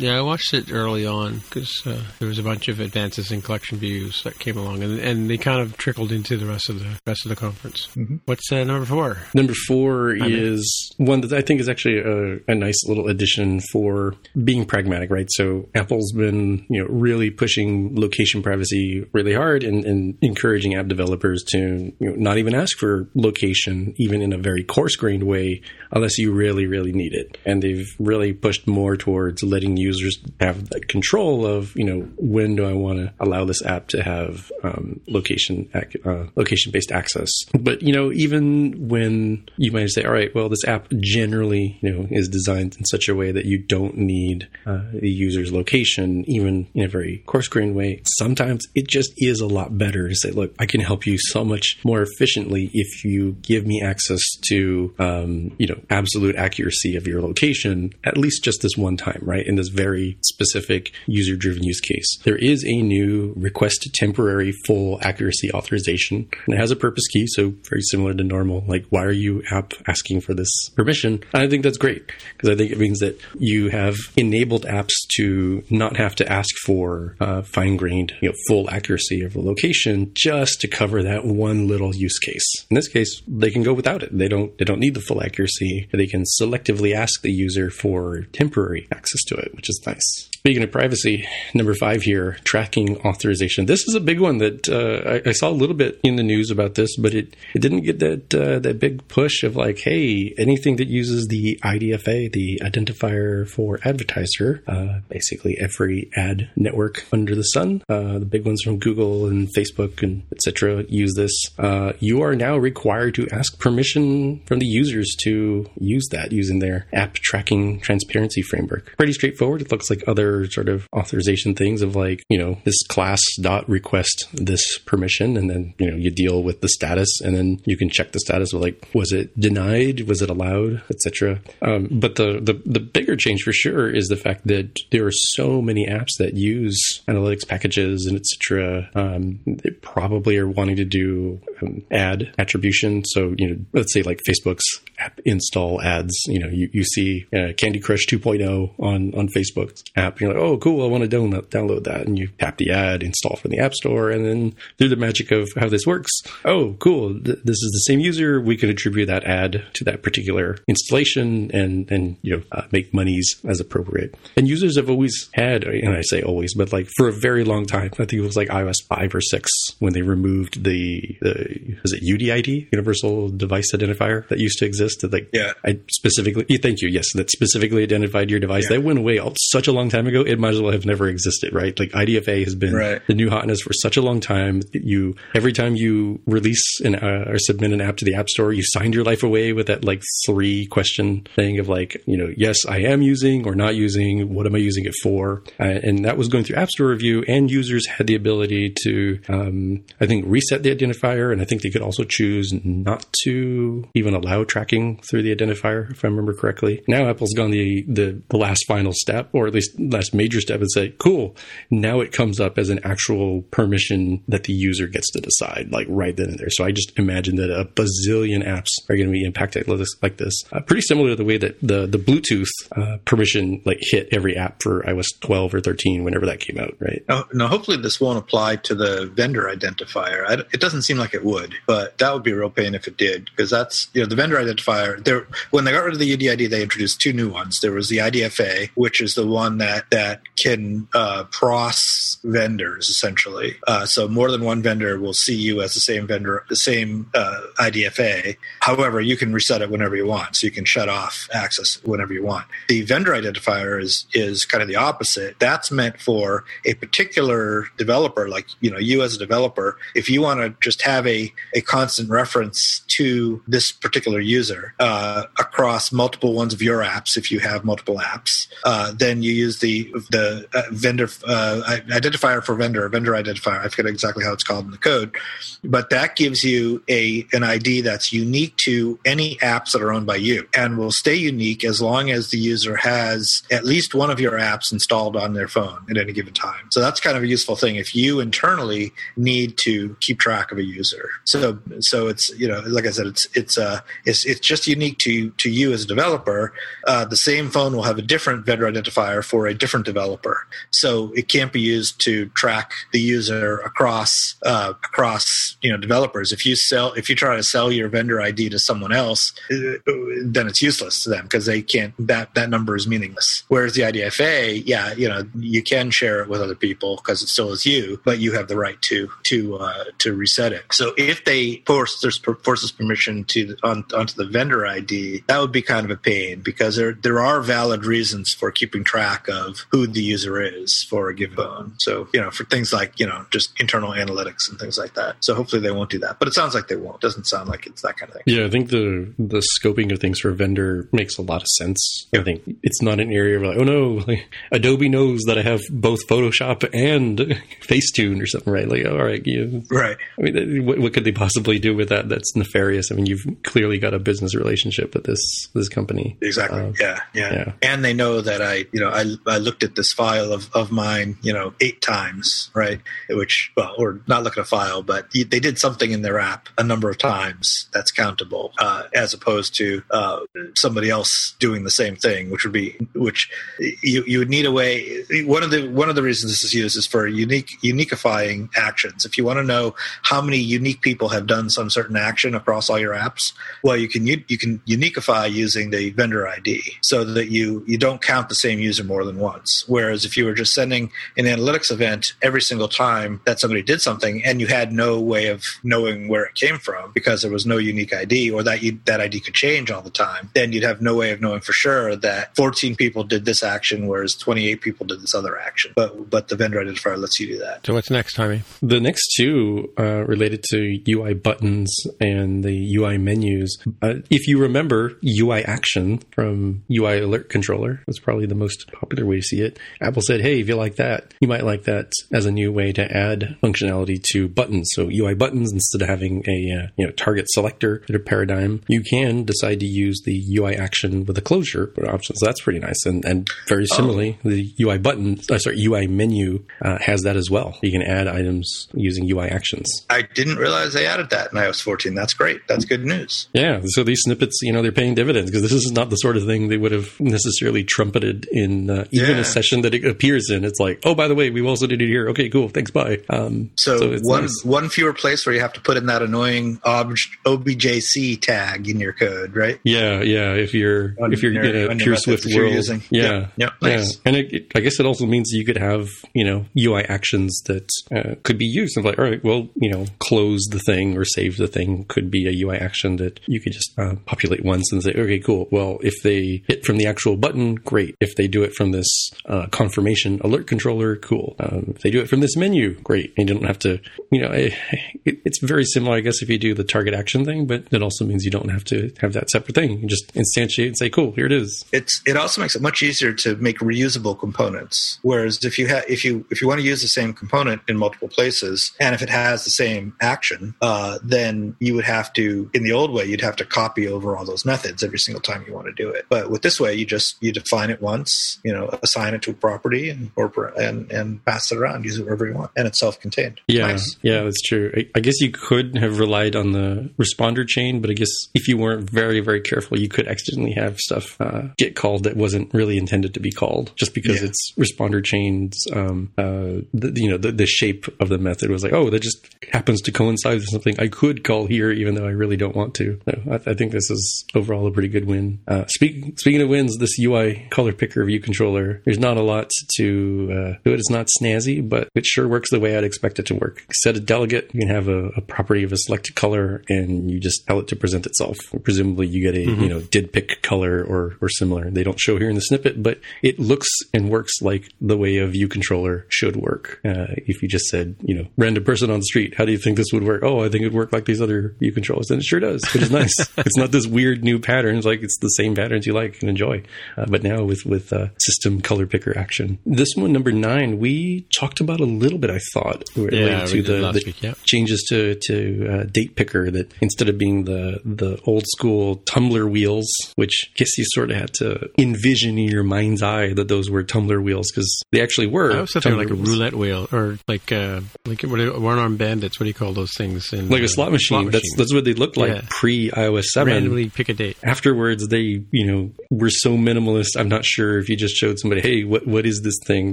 Yeah, I watched it early on because uh, there was a bunch of advances in collection views that came along, and, and they kind of trickled into the rest of the rest of the conference. Mm-hmm. What's uh, number four? Number four mean- is one that I think is actually a, a nice little addition for being pragmatic, right? So Apple's been, you know, really pushing location privacy really hard and, and encouraging app developers to you know, not even ask for location, even in a very coarse grained way, unless you really, really need it. And they've really pushed more towards letting users have control of, you know, when do I want to allow this app to have um, location uh, location based access. But you know, even when you might say, all right, well, this app generally, you know, is designed in such a way that you don't need uh, the user's location, even in a very coarse grained way. Sometimes it just is a lot better to say, look, I can help you so much more efficiently if you give me access to, um, you know, absolute accuracy of your location, at least just this one time, right? In this very specific user driven use case. There is a new request temporary full accuracy authorization and it has a purpose key. So very similar to normal. Like, why are you app asking for this permission? I think that's great because I think it means that you have enabled apps to not have to ask for uh, fine grained, you know, full accuracy of a location just to cover that one little use case. In this case, they can go without it. They don't they don't need the full accuracy. They can selectively ask the user for temporary access to it, which is nice. Speaking of privacy, number five here, tracking authorization. This is a big one that uh, I, I, saw a little bit in the news about this, but it, it didn't get that uh, that big push of like, hey, anything that uses the IDFA, the identifier for advertiser, uh, basically every ad network under the sun, uh, the big ones from Google and Facebook and etc. use this. Uh, you are now required to ask permission from the users to use that using their app tracking transparency framework. Pretty straightforward. It looks like other sort of authorization things of like, you know, this class dot request this permission and then, you know, you deal with the status and then you can check the status of like, was it denied? Was it allowed? Etc. Um, but the, the, the bigger change for sure is the fact that there are so many apps that use analytics packages and etc. Um, they probably are wanting to do um, ad attribution. So, you know, let's say like Facebook's app install ads, you know, you, you see uh, Candy Crush 2.0 on, on Facebook's app you're like, oh, cool, I want to download, download that. And you tap the ad, install from the App Store, and then through the magic of how this works, oh, cool, th- this is the same user. We can attribute that ad to that particular installation and, and you know, uh, make monies as appropriate. And users have always had, and I say always, but like for a very long time, I think it was like iOS 5 or 6 when they removed the, the is it UDID, Universal Device Identifier, that used to exist. That like, yeah. I specifically, thank you, yes, that specifically identified your device. Yeah. That went away all, such a long time ago, it might as well have never existed, right? Like IDFA has been right. the new hotness for such a long time. You every time you release an uh, or submit an app to the App Store, you signed your life away with that like three question thing of like, you know, yes, I am using or not using. What am I using it for? Uh, and that was going through App Store review, and users had the ability to, um, I think, reset the identifier, and I think they could also choose not to even allow tracking through the identifier, if I remember correctly. Now Apple's gone the the, the last final step, or at least major step and say, cool, now it comes up as an actual permission that the user gets to decide, like right then and there. So I just imagine that a bazillion apps are going to be impacted like this. Uh, pretty similar to the way that the, the Bluetooth uh, permission like hit every app for iOS 12 or 13 whenever that came out, right? Oh, now, hopefully this won't apply to the vendor identifier. I, it doesn't seem like it would, but that would be a real pain if it did, because that's, you know, the vendor identifier, there, when they got rid of the UDID, they introduced two new ones. There was the IDFA, which is the one that, that can uh, cross vendors essentially. Uh, so more than one vendor will see you as the same vendor, the same uh, IDFA. However, you can reset it whenever you want, so you can shut off access whenever you want. The vendor identifier is is kind of the opposite. That's meant for a particular developer, like you know you as a developer. If you want to just have a a constant reference to this particular user uh, across multiple ones of your apps, if you have multiple apps, uh, then you use the the uh, vendor uh, identifier for vendor, vendor identifier. I forget exactly how it's called in the code, but that gives you a an ID that's unique to any apps that are owned by you, and will stay unique as long as the user has at least one of your apps installed on their phone at any given time. So that's kind of a useful thing if you internally need to keep track of a user. So so it's you know like I said, it's it's uh it's it's just unique to to you as a developer. Uh, the same phone will have a different vendor identifier for a different developer. So it can't be used to track the user across uh, across you know developers. If you sell if you try to sell your vendor ID to someone else, uh, then it's useless to them because they can't that that number is meaningless. Whereas the IDFA, yeah, you know you can share it with other people because it still is you, but you have the right to to uh, to reset it. So if they force there's forces permission to on, onto the vendor ID, that would be kind of a pain because there there are valid reasons for keeping track of who the user is for a given phone. So, you know, for things like, you know, just internal analytics and things like that. So hopefully they won't do that. But it sounds like they won't. It doesn't sound like it's that kind of thing. Yeah, I think the the scoping of things for a vendor makes a lot of sense. Yeah. I think it's not an area where like, oh no, *laughs* like, Adobe knows that I have both Photoshop and *laughs* Facetune or something, right? Like, all right, you, right. I mean, what, what could they possibly do with that? That's nefarious. I mean, you've clearly got a business business relationship with this this company. Exactly. Um, yeah, yeah, yeah. And they know that I, you know, I, I looked at this file of, of mine, you know, eight times, right? Which, well, or not look at a file, but they did something in their app a number of times that's countable, uh, as opposed to uh, somebody else doing the same thing, which would be, which you, you would need a way. One of the one of the reasons this is used is for unique uniquifying actions. If you want to know how many unique people have done some certain action across all your apps, well, you can you can uniquify using the vendor ID so that you you don't count the same user more than once. Whereas if you were just sending an analytics event every single time that somebody did something and you had no way of knowing where it came from because there was no unique ID or that you, that ID could change all the time, then you'd have no way of knowing for sure that 14 people did this action whereas 28 people did this other action. But but the vendor identifier lets you do that. So what's next, Tommy? The next two uh, related to UI buttons and the UI menus. Uh, if you remember UI action from UI alert controller was probably the most popular way to see it. Apple said, "Hey, if you like that, you might like that as a new way to add functionality to buttons. So UI buttons instead of having a uh, you know target selector or paradigm, you can decide to use the UI action with a closure option. So that's pretty nice. And and very similarly, the UI button, uh, sorry, UI menu uh, has that as well. You can add items using UI actions. I didn't realize they added that in iOS 14. That's great. That's good news. Yeah, so these snippets, you know, they're paying dividends because this is not the sort of thing they would have necessarily trumpeted in uh, even Yeah. a session that it appears in. It's like, oh, by the way, we also did it here. Okay, cool, thanks, bye. Um, So, it's one nice. one fewer place where you have to put in that annoying ob- OBJC tag in your code, right? Yeah, yeah. If you're On if you're your- in a pure Swift world, yeah, Yeah, yeah, nice. and it, it- I guess it also means you could have you know UI actions that uh, could be used. Of like, all right, well, you know, close the thing or save the thing could be a UI action that you could just uh, populate once and say, okay, cool. Well, if they hit from the actual button, great. If they do it from this uh, confirmation alert controller, cool. Um, if they do it from this menu, great. And you don't have to, you know, it, *laughs* it, it's very similar, I guess, if you do the target action thing, but it also means you don't have to have that separate thing. You just instantiate and say, cool, here it is. It's it also makes it much easier to make reusable components. Whereas if you have if you if you want to use the same component in multiple places, and if it has the same action, uh, then you would have to in the old way you'd have to copy over all those methods every single time you want to do it. But with this way, you just you define it once, you know, assign it to a property and or and and pass it around, use it wherever you want, and it's self-contained. Yeah, Nice. yeah, that's true. I, I guess you could have relied on the responder chain, but I guess if you weren't very, very careful, you could accidentally have stuff uh, get called that wasn't really intended to be called, just because Yeah. it's responder chains. Um, uh, the, you know, the, the shape of the method was like, oh, that just happens to coincide with something I could call here, even though I really don't want to. So I, I think this is overall a pretty good win. Uh, speak, speaking of wins, this UI color picker view controller, there's not a lot to uh, do it. It's not snazzy, but it sure works the way I'd expect it to work. Set a delegate, you can have a, a property of a selected color, and you just tell it to present itself. Presumably, you get a you know did pick color or or similar. They don't show here in the snippet, but it looks and works like the way a view controller should work. Uh, if you just said, you know, random person on the street, how do you think this would work? Oh, I think it'd work like these other view controllers, and it sure does, which is nice. *laughs* it's not this weird new patterns; like it's the same patterns you like and enjoy. Uh, but now with with uh, system color picker action, this one number nine, we talked about a little bit. I thought related Yeah, to the, the week, yeah. changes to to uh, date picker that instead of being the the old school tumbler wheels, which I guess you sort of had to envision in your mind's eye that those were tumbler wheels because they actually were. I was were like a roulette wheel or like uh, like one armed bandits. What do you call those things? In, like uh, a slot machine. That's that's what they looked like Yeah. pre iOS seven. randomly pick a date. Afterwards, they you know were so minimalist. I'm not sure if you just showed somebody, hey, what what is this thing?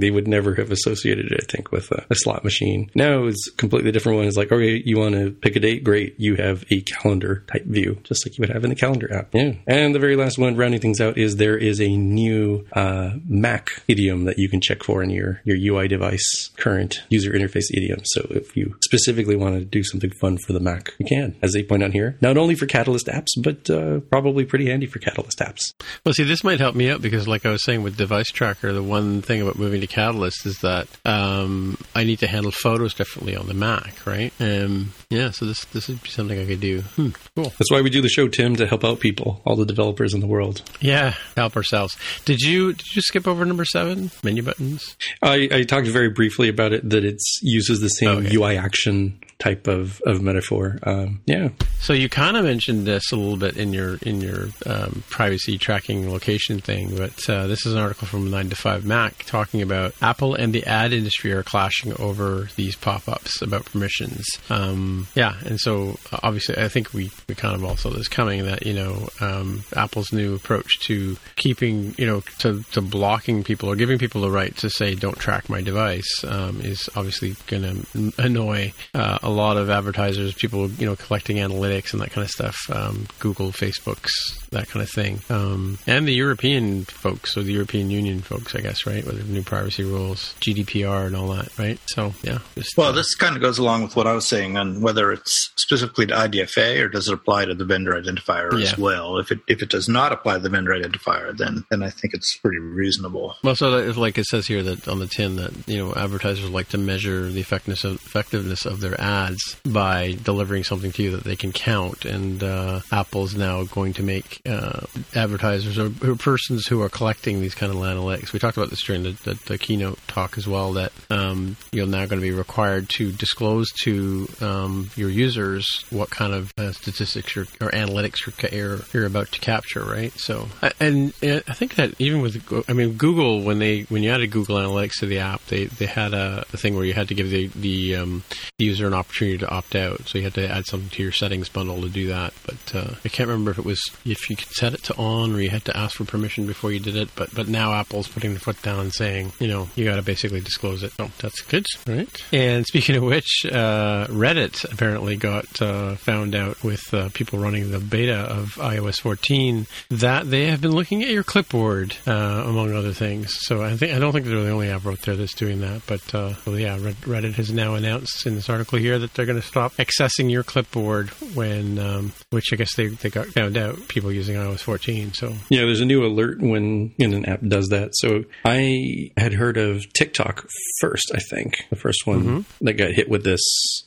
They would never have associated it. I think with a, a slot machine. Now it's a completely different one. It's like, okay, you want to pick a date? Great, you have a calendar type view, just like you would have in the calendar app. Yeah. And the very last one, rounding things out, is there is a new uh, Mac idiom that you can check for in your your UI device current user interface idiom. So if you specifically want to do something fun for the Mac, you can, as they point out here. Not only for Catalyst apps, but uh, probably pretty handy for Catalyst apps. Well, see, this might help me out because, like I was saying with Device The one thing about moving to Catalyst is that um, I need to handle photos differently on the Mac, right? Um, yeah, so this this would be something I could do. Hmm, cool. That's why we do the show, Tim, to help out people, all the developers in the world. Yeah, help ourselves. Did you did you skip over number seven menu buttons? I, I talked very briefly about it that it uses the same Okay. UI action type of, of metaphor. Um, yeah. So you kind of mentioned this a little bit in your in your um, privacy tracking location thing, but uh, this is an article from Nine to Five Mac talking about Apple and the ad industry are clashing over these pop-ups about permissions. Um, yeah, and so uh, obviously, I think we, we kind of all saw this coming that you know um, Apple's new approach to keeping you know to, to blocking people or giving people the right to say don't track my device um, is obviously going to annoy uh, a lot of advertisers, people you know collecting analytics and that kind of stuff, um, Google, Facebook's that kind of thing, um, and the European folks or the European Union folks, I guess, right, with the new privacy rules, GDPR, and all that, right? So yeah. Just, Well, uh, this kind of goes along with what I was saying on whether it's specifically to IDFA or does it apply to the vendor identifier Yeah. as well. If it if it does not apply to the vendor identifier, then then I think it's pretty reasonable. Well, so that, like it says here that on the tin that you know advertisers like to measure the effectiveness of, effectiveness of their ads by delivering something to you that they can count, and uh, Apple's now going to make uh, advertisers or, or persons who are collecting these kind of analytics. We talked about this during the, the, the keynote talk as well. That um, you're now going to be required to disclose to um, your users what kind of uh, statistics or analytics you're, you're about to capture, right? So, and uh, I think that even with, I mean, Google when they when you added Google Analytics to the app, they they had a, a thing where you had to give the the, um, the user an opportunity to opt out. So you had to add something to your settings bundle to do that. But uh, I can't remember if it was if you could set it to on or you had to ask for permission before you did it. But but now Apple's putting the foot down and saying, you know, you got to basically disclose it. Oh, that's good, right? And speaking of which, uh, Reddit apparently got uh, found out with uh, people running the beta of iOS 14 that they have been looking at your clipboard, uh, among other things. So I think I don't think they're the only app out there that's doing that. But uh, well, yeah, Reddit has now announced in this article here that they're going to stop accessing your clipboard when, um, which I guess they they got found out people using iOS 14. So Yeah, there's a new alert when an app does that. So I had heard of TikTok first, I think. The first one that got hit with this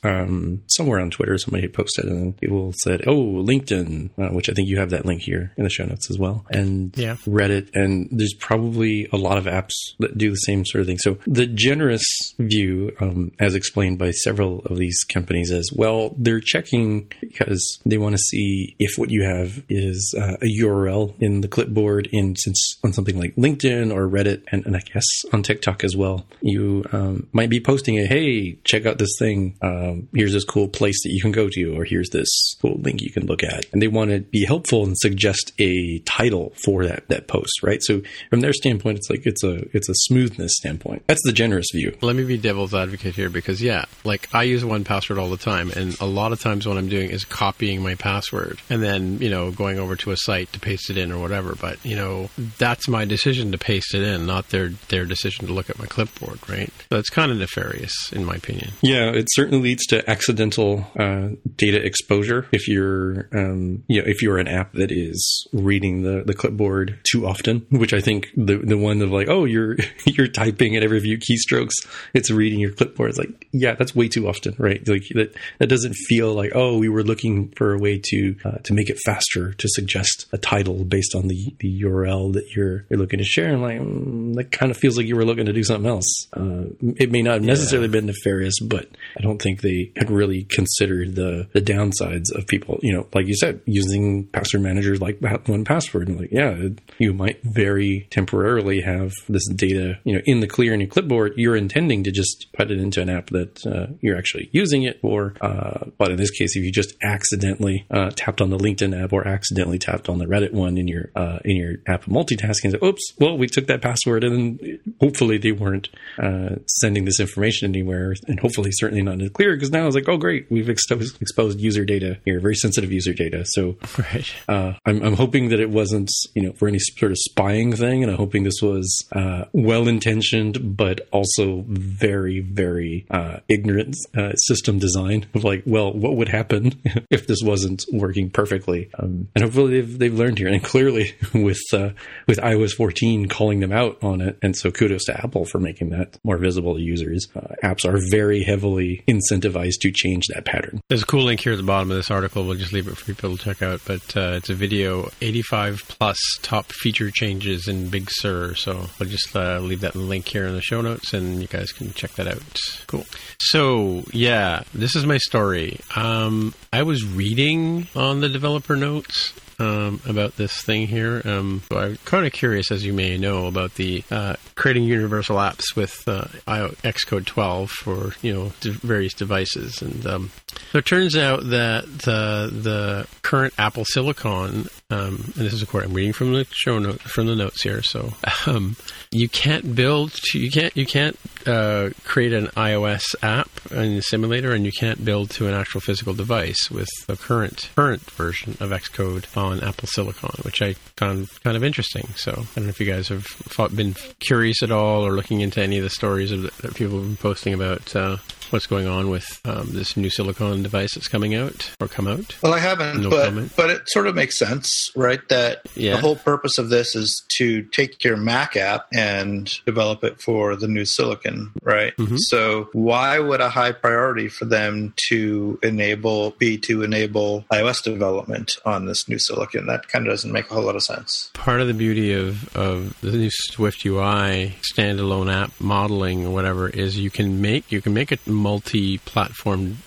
um, somewhere on Twitter, somebody had posted, and people said, "Oh, LinkedIn," uh, which I think you have that link here in the show notes as well, and Yeah. Reddit, and there's probably a lot of apps that do the same sort of thing. So the generous view, um, as explained by several of these companies, is well, they're checking because they want to see if what you have is uh, a URL in the clipboard in since on something like LinkedIn or Reddit, and, and I guess on TikTok as well. You um, might be posting a hey, check out this thing. Um, here's this cool place that you can go to, or here's this cool link you can look at, and they want to be helpful and suggest a title for that that post, right? So from their standpoint, it's like it's a it's a smoothness standpoint. That's the generous view. Let me be devil's advocate here because yeah, like I use one password all the time, and a lot of times what I'm doing is copying my password and then you know going over to a site to paste it in or whatever. But you know that's my decision to paste it in, not their their decision to look at my clipboard, right? So it's kind of nefarious in my opinion. Yeah, it certainly leads to accidental uh, data exposure if you're, um, you know, if you're an app that is reading the, the clipboard too often. Which I think the the one of like, oh, you're *laughs* you're typing at every few keystrokes, it's reading your clipboard. It's like, yeah, that's way too often, right? Like that that doesn't feel like, oh, we were looking for a way to uh, to make it faster to suggest a title based on the, the URL that you're you're looking to share. And like, mm, that kind of feels like you were looking to do something else. Uh, it may not have necessarily been nefarious, but I don't think they had really considered the the downsides of people. You know, like you said, using password managers like 1Password. And like, yeah, you might very temporarily have this data, you know, in the clear in your clipboard. You're intending to just put it into an app that uh, you're actually using it for. Uh, but in this case, if you just accidentally uh, tapped on the LinkedIn app or accidentally tapped on the Reddit one in your uh, in your app of multitasking, oops, well, we took that password, and then hopefully they weren't uh, sending this information anywhere, and hopefully certainly not in the clear because now it's like, oh great, we've exposed, exposed user data here, very sensitive user data. So *laughs* Right. uh, I'm, I'm hoping that it wasn't, you know, for any sort of spying thing, and I'm hoping this was uh, well intentioned, but also very, very uh, ignorant uh, system design of like, well, what would happen *laughs* if this wasn't working perfectly? Um, and hopefully they've they've learned here, and clearly *laughs* with uh, with iOS 14 calling them out on it, and so kudos to Apple for making that more visible to users. Uh, apps are very heavily incentivized to change that pattern. There's a cool link here at the bottom of this article. We'll just leave it for people to check out. But uh, it's a video 85 plus top feature changes in Big Sur. So I'll just uh, leave that link here in the show notes and you guys can check that out. Cool. So, yeah, yeah, this is my story. Um, I was reading on the developer notes um, about this thing here. Um, so I'm kind of curious, as you may know, about the uh, creating universal apps with uh, Xcode 12 for you know various devices. And um, so it turns out that the the current Apple Silicon, um, and this is a quote I'm reading from the show note from the notes here. So um, you can't build, you can't you can't uh, create an iOS app in the simulator, and you can't build to an actual physical device with the current current version of Xcode on Apple Silicon, which I found kind of interesting. So I don't know if you guys have been curious at all or looking into any of the stories that people have been posting about uh, what's going on with um, this new silicon device that's coming out or come out? Well, I haven't, no but comment. but it sort of makes sense, right? That yeah. the whole purpose of this is to take your Mac app and develop it for the new silicon, right? Mm-hmm. So why would a high priority for them to enable be to enable iOS development on this new silicon? That kind of doesn't make a whole lot of sense. Part of the beauty of of the new Swift UI standalone app modeling or whatever is you can make you can make it multi-platform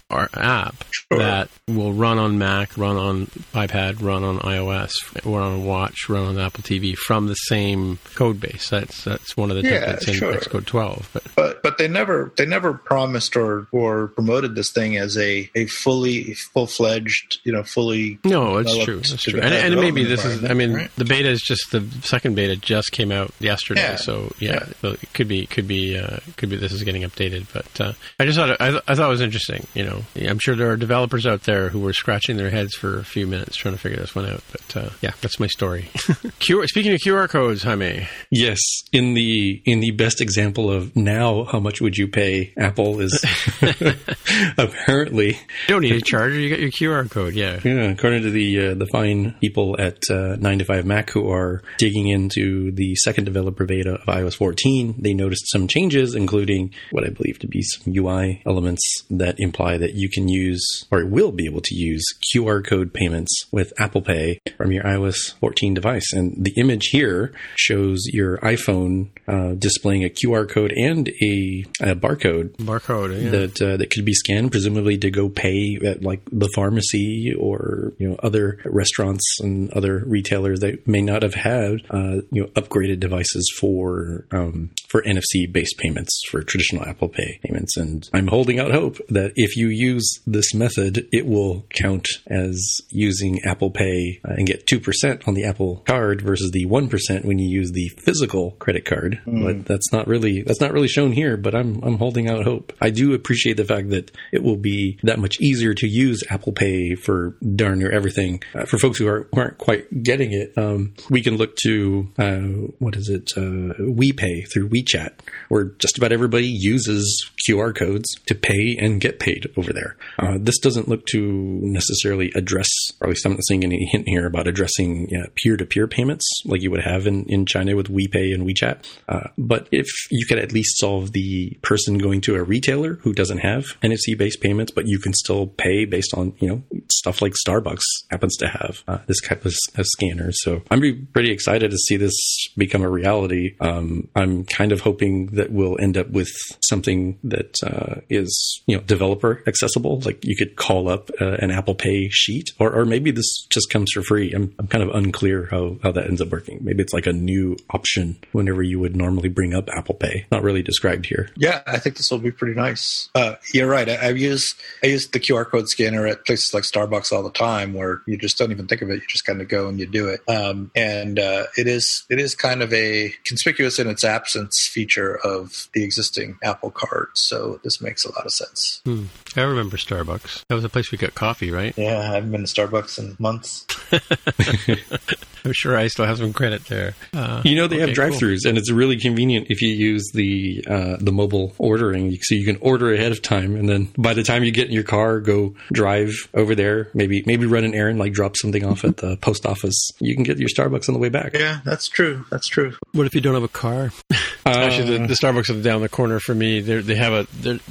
app sure. that will run on Mac, run on iPad, run on iOS, run on Watch, run on Apple TV from the same code base. That's that's one of the yeah, templates in sure. Xcode 12. But. but but they never they never promised or or promoted this thing as a a fully full fledged you know fully no it's true that's true and, and maybe this is I mean right? the beta is just the second beta just came out yesterday yeah. so yeah, yeah. It could be could be uh, could be this is getting updated but uh, I just thought it, I, I thought it was interesting you know I'm sure there are developers out there who were scratching their heads for a few minutes trying to figure this one out but uh, yeah that's my story *laughs* QR, speaking of QR codes Jaime yes in the in the best example of now how much would you pay? Apple is *laughs* *laughs* apparently you don't need a charger. You got your QR code. Yeah, yeah. According to the uh, the fine people at uh, Nine to Five Mac who are digging into the second developer beta of iOS 14, they noticed some changes, including what I believe to be some UI elements that imply that you can use or will be able to use QR code payments with Apple Pay from your iOS 14 device. And the image here shows your iPhone uh, displaying a QR code and a a, barcode barcode yeah. that uh, that could be scanned, presumably to go pay at like the pharmacy or you know other restaurants and other retailers that may not have had uh, you know upgraded devices for um, for NFC based payments for traditional Apple Pay payments. And I'm holding out hope that if you use this method, it will count as using Apple Pay uh, and get two percent on the Apple card versus the one percent when you use the physical credit card. Mm. But that's not really that's not really shown here but I'm I'm holding out hope. I do appreciate the fact that it will be that much easier to use Apple Pay for darn near everything. Uh, for folks who, are, who aren't quite getting it, um, we can look to uh, what is it? Uh, WePay through WeChat, where just about everybody uses QR codes to pay and get paid over there. Uh, this doesn't look to necessarily address, or at least I'm not seeing any hint here about addressing peer to peer payments like you would have in, in China with WePay and WeChat. Uh, but if you could at least solve the person going to a retailer who doesn't have NFC based payments, but you can still pay based on, you know, stuff like Starbucks happens to have uh, this type of, of scanner. So I'm pretty excited to see this become a reality. Um, I'm kind of hoping that we'll end up with something that uh, is, you know, developer accessible. Like you could call up uh, an Apple Pay sheet, or, or maybe this just comes for free. I'm, I'm kind of unclear how, how that ends up working. Maybe it's like a new option whenever you would normally bring up Apple Pay. Not really described here. Yeah, I think this will be pretty nice. Uh, you're right. I, I, use I use the QR code scanner at places like Starbucks all the time, where you just don't even think of it. You just kind of go and you do it. Um, and uh, it is it is kind of a conspicuous in its absence feature of the existing Apple Card. So this makes a lot of sense. Hmm. I remember Starbucks. That was a place we got coffee, right? Yeah, I haven't been to Starbucks in months. *laughs* *laughs* *laughs* I'm sure I still have some credit there. Uh, you know they okay, have drive-throughs, cool. and it's really convenient if you use the uh, the mobile ordering, so you can order ahead of time, and then by the time you get in your car, go drive over there, maybe maybe run an errand, like drop something off at the *laughs* post office. You can get your Starbucks on the way back. Yeah, that's true. That's true. What if you don't have a car? Uh, *laughs* Actually, the, the, Starbucks down the corner for me. They have a.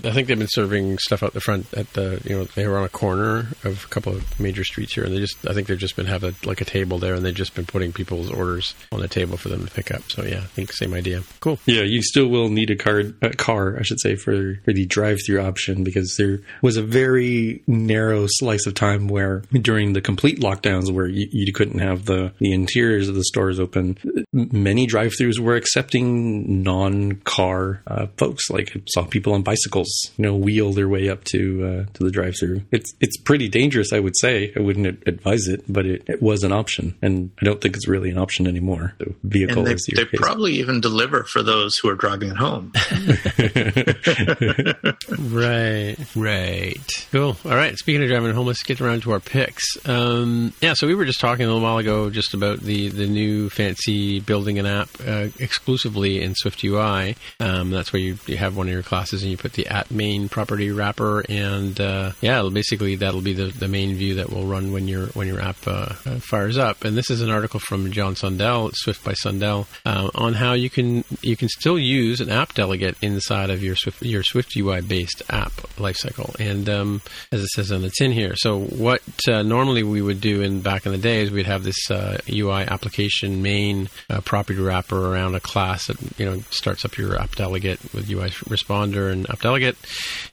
I think they've been serving stuff out the front at the. You know, they were on a corner of a couple of major streets here, and they just. I think they've just been have a like a table there, and they've just been putting people's orders on the table for them to pick up. So yeah, I think same idea. Cool. Yeah, you still will need a card, a car, I should say, for, for the drive-through option because there was a very narrow slice of time where during the complete lockdowns where you, you couldn't have the, the interiors of the stores open, many drive-throughs were accepting non-car uh, folks. Like I saw people on bicycles, you know, wheel their way up to uh, to the drive-through. It's it's pretty dangerous, I would say. I wouldn't advise it, but it, it was an option, and I don't think it's really an option anymore. The vehicle and they, is they probably even deliver for those who are driving at home. *laughs* right, right. Cool. All right. Speaking of driving at home, let's get around to our picks. Um, yeah, so we were just talking a little while ago just about the the new fancy building an app uh, exclusively in Swift UI. Um, that's where you, you have one of your classes and you put the at main property wrapper, and uh, yeah, basically that'll be the, the main view that will run when your when your app uh, uh, fires up. And this is an article from John Sundell, Swift by Sundell, uh, on how you can you can still use an app delegate inside of your Swift your Swift UI based app lifecycle. And um, as it says on the tin here, so what uh, normally we would do in back in the days, we'd have this UI application main property wrapper around a class that you know starts up your app delegate with UI responder and app delegate,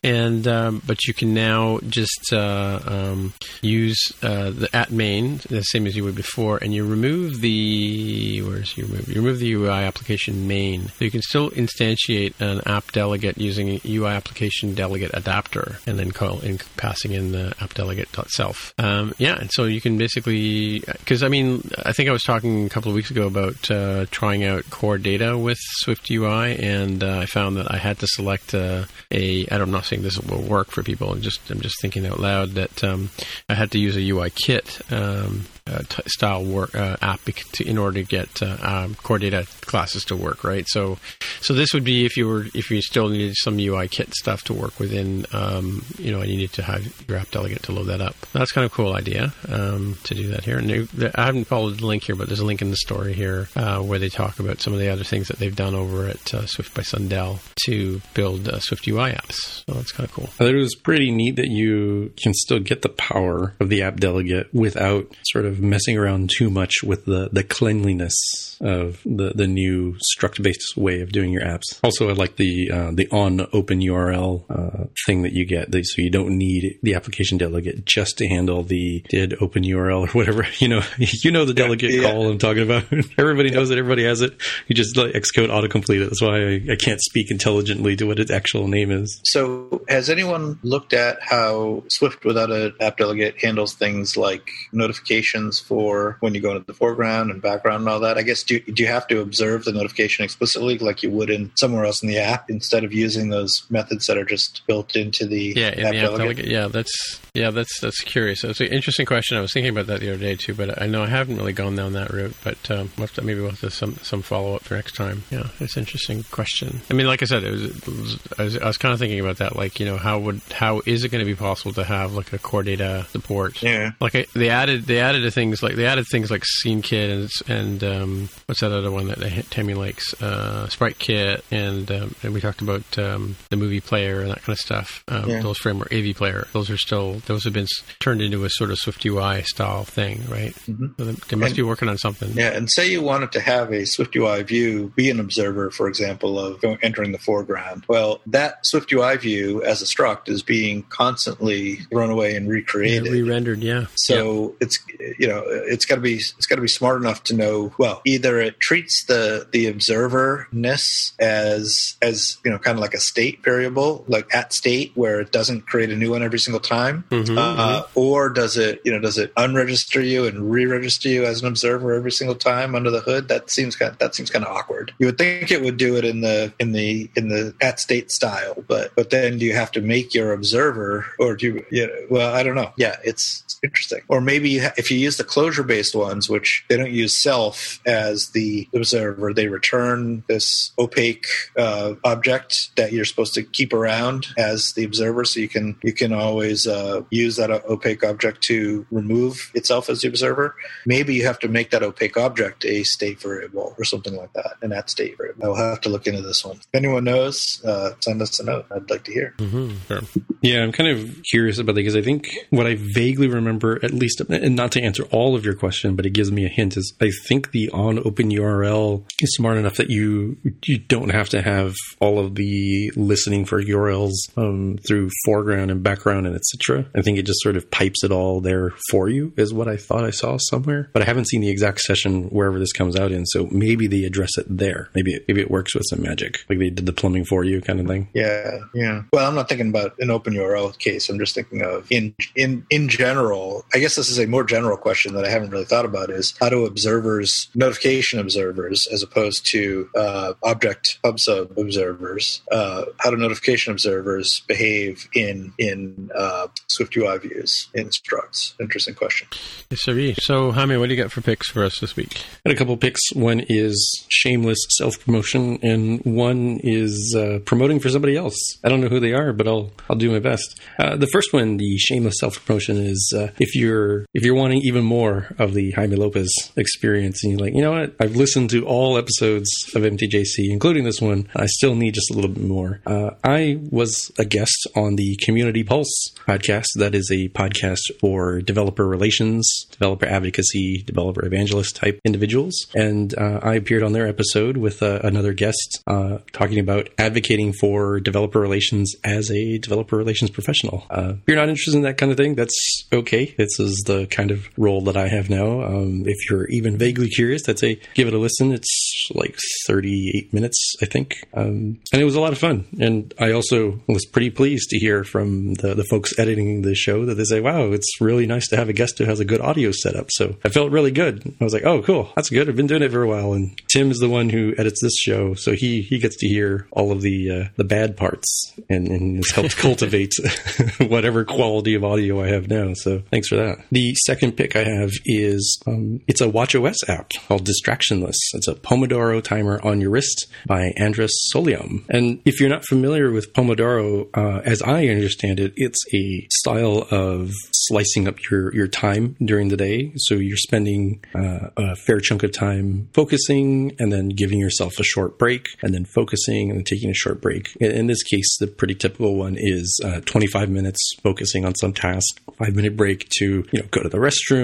and um, but you can now just uh, um, use uh, the at main the same as you would before, and you remove the where's you remove you remove the UI application main. So you can still instantiate an app delegate using a UI application delegate adapter, and then call in passing in the app delegate self. Um, yeah, and so you can basically because I mean I think I was talking a couple of weeks ago about uh, trying out core data with Swift UI, and uh, I found that I had to select uh, a. I'm not saying this will work for people. I'm just I'm just thinking out loud that um, I had to use a UI kit um, uh, t- style work uh, app to, in order to get uh, um, core data classes to work, right? So, so this would be if you were if you still needed some UI kit stuff to work within, um, you know, and you need to have your app delegate to load that up. That's kind of a cool idea um, to do that here. And they, I haven't followed the link here, but there's a link in the story here uh, where they talk about some of the other things that they've done over at uh, Swift by Sundell to build Swift UI apps. So that's kind of cool. I thought it was pretty neat that you can still get the power of the app delegate without sort of messing around too much with the, the cleanliness of the, the new struct based way of doing your apps. Also, I like the uh, the on open URL uh, thing that you get, so you don't need the application delegate just to handle the did open URL or whatever. *laughs* You know, *laughs* you know the delegate yeah, yeah. call I'm talking about. *laughs* everybody knows it. Everybody has it. You just like Xcode autocomplete it. That's why I, I can't speak intelligently to what its actual name is. So, has anyone looked at how Swift without an app delegate handles things like notifications for when you go into the foreground and background and all that? I guess do, do you have to observe the notification explicitly like you would in somewhere else in the app instead of using those methods that are just built into the yeah app the app delegate? Yeah, that's yeah that's that's curious. It's an interesting question. I was thinking about that the other day too, but I know I haven't really gone down that route. But um, we'll to, maybe we'll have to some some follow up for next time. Yeah, it's an interesting question. I mean, like I said, it was, it was, I was, I was kind of thinking about that. Like, you know, how would how is it going to be possible to have like a core data support? Yeah, like I, they added they added things like they added things like Scene Kit and and um, what's that other one that Tammy likes? Uh, Sprite Kit and um, and we talked about um, the movie player and that kind of stuff. Um, yeah. Those framework AV player, those are still those have been turned into a sort of Swift UI style thing, right? Mm-hmm. So they, they must and, be working on something. Yeah, and say you wanted to have a Swift UI view be an observer, for example, of entering the foreground. Well, that Swift UI view as a struct is being constantly thrown away and recreated, yeah, re-rendered. Yeah. So yeah. it's you know it's got to be it's got to be smart enough to know well either it treats the the observer ness as as you know kind of like a state variable like at state where it doesn't create a new one every single time mm-hmm, uh, mm-hmm. or does it you know does it unregister you and re-register you as an observer every single time under the hood? That seems kind of, that seems kind of awkward. You would think it would do it in the in the in the at state style but but then do you have to make your observer or do you, you know, well i don't know. Yeah it's, it's interesting. Or maybe if you use the closure based ones which they don't use self as the observer. They return this opaque uh, object that you're supposed to keep around as the observer. So you can you can always uh, use that opaque object to remove itself as the observer. Maybe you have to make that opaque object a state variable or something like that an at state variable. I'll have to look into this one. If anyone knows uh, send us a note. I'd like to hear. Mm-hmm. sure. yeah i'm kind of curious about that because i think what i vaguely remember at least and not to answer answer all of your question, but it gives me a hint. Is I think the on open URL is smart enough that you you don't have to have all of the listening for URLs um, through foreground and background and etc. I think it just sort of pipes it all there for you. Is what I thought I saw somewhere, but I haven't seen the exact session wherever this comes out in. So maybe they address it there. Maybe it, maybe it works with some magic, like they did the plumbing for you kind of thing. Yeah, yeah. Well, I'm not thinking about an open URL case. I'm just thinking of in in in general. I guess this is a more general question that I haven't really thought about: is how do observers, notification observers, as opposed to uh, object pub sub observers, uh, how do notification observers behave in in uh, Swift UI views in structs? Interesting question. Yes, sir. So, Jaime, what do you got for picks for us this week? Got a couple picks. One is shameless self promotion, and one is uh, promoting for somebody else. I don't know who they are, but I'll I'll do my best. Uh, the first one, the shameless self promotion, is uh, if you're if you're wanting even more of the Jaime Lopez experience, and you're like, you know what, I've listened to all episodes of MTJC, including this one. I still need just a little bit more. Uh, I was a guest on the Community Pulse podcast. That is a podcast for developer relations, developer advocacy, developer evangelist type individuals, and uh, I appeared on their episode with uh, another guest uh, talking about advocating for developer relations as a developer relations professional. Uh, if you're not interested in that kind of thing, that's okay. This is the kind of role that I have now. Um, if you're even vaguely curious, I'd say give it a listen. It's like 38 minutes, I think. Um, and it was a lot of fun. And I also was pretty pleased to hear from the, the folks editing the show that they say, wow, it's really nice to have a guest who has a good audio setup. So I felt really good. I was like, oh, cool. That's good. I've been doing it for a while. And Tim is the one who edits this show. So he, he gets to hear all of the, uh, the bad parts and, and has helped *laughs* cultivate *laughs* whatever quality of audio I have now. So thanks for that. The second pick I have is, um, it's a WatchOS app called Distractionless. It's a Pomodoro timer on your wrist by Andres Solium. And if you're not familiar with Pomodoro, uh, as I understand it, it's a style of slicing up your, your time during the day. So you're spending uh, a fair chunk of time focusing and then giving yourself a short break and then focusing and then taking a short break. In, in this case, the pretty typical one is uh, 25 minutes focusing on some task, five minute break to, you know, go to the restroom,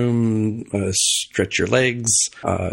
uh, stretch your legs, uh,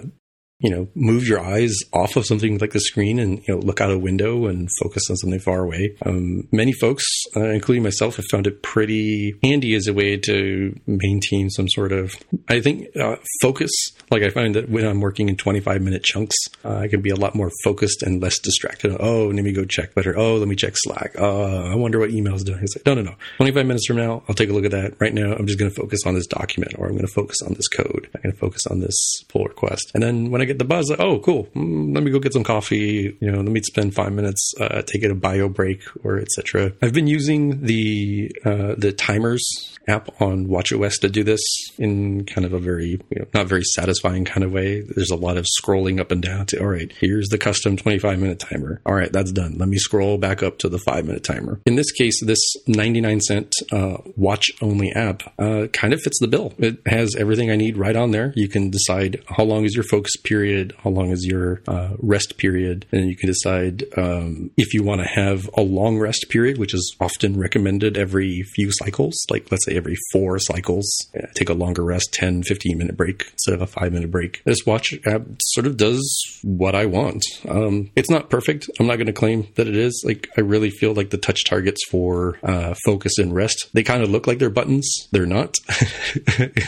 you know, move your eyes off of something like the screen and, you know, look out a window and focus on something far away. Um, many folks, uh, including myself, have found it pretty handy as a way to maintain some sort of, I think, uh, focus. Like I find that when I'm working in 25 minute chunks, uh, I can be a lot more focused and less distracted. Oh, let me go check Twitter. Oh, let me check Slack. Uh, I wonder what email's doing. It's like, no, no, no. 25 minutes from now, I'll take a look at that. Right now, I'm just going to focus on this document or I'm going to focus on this code. I'm going to focus on this pull request. And then when I get the buzz, like, oh, cool. Mm, let me go get some coffee. You know, let me spend five minutes, uh, take a bio break or etc. I've been using the uh, the timers app on WatchOS to do this in kind of a very you know, not very satisfying kind of way. There's a lot of scrolling up and down to all right. Here's the custom 25 minute timer. All right, that's done. Let me scroll back up to the five minute timer. In this case, this 99 cent uh, watch only app uh, kind of fits the bill. It has everything I need right on there. You can decide how long is your focus period, how long is your uh, rest period, and you can decide um, if you want to have a long rest period, which is often recommended every few cycles, like let's say every four cycles, take a longer rest, 10, 15 minute break instead of a five minute break. This watch app sort of does what I want. Um, it's not perfect. I'm not going to claim that it is. Like, I really feel like the touch targets for uh, focus and rest, they kind of look like they're buttons. They're not. *laughs*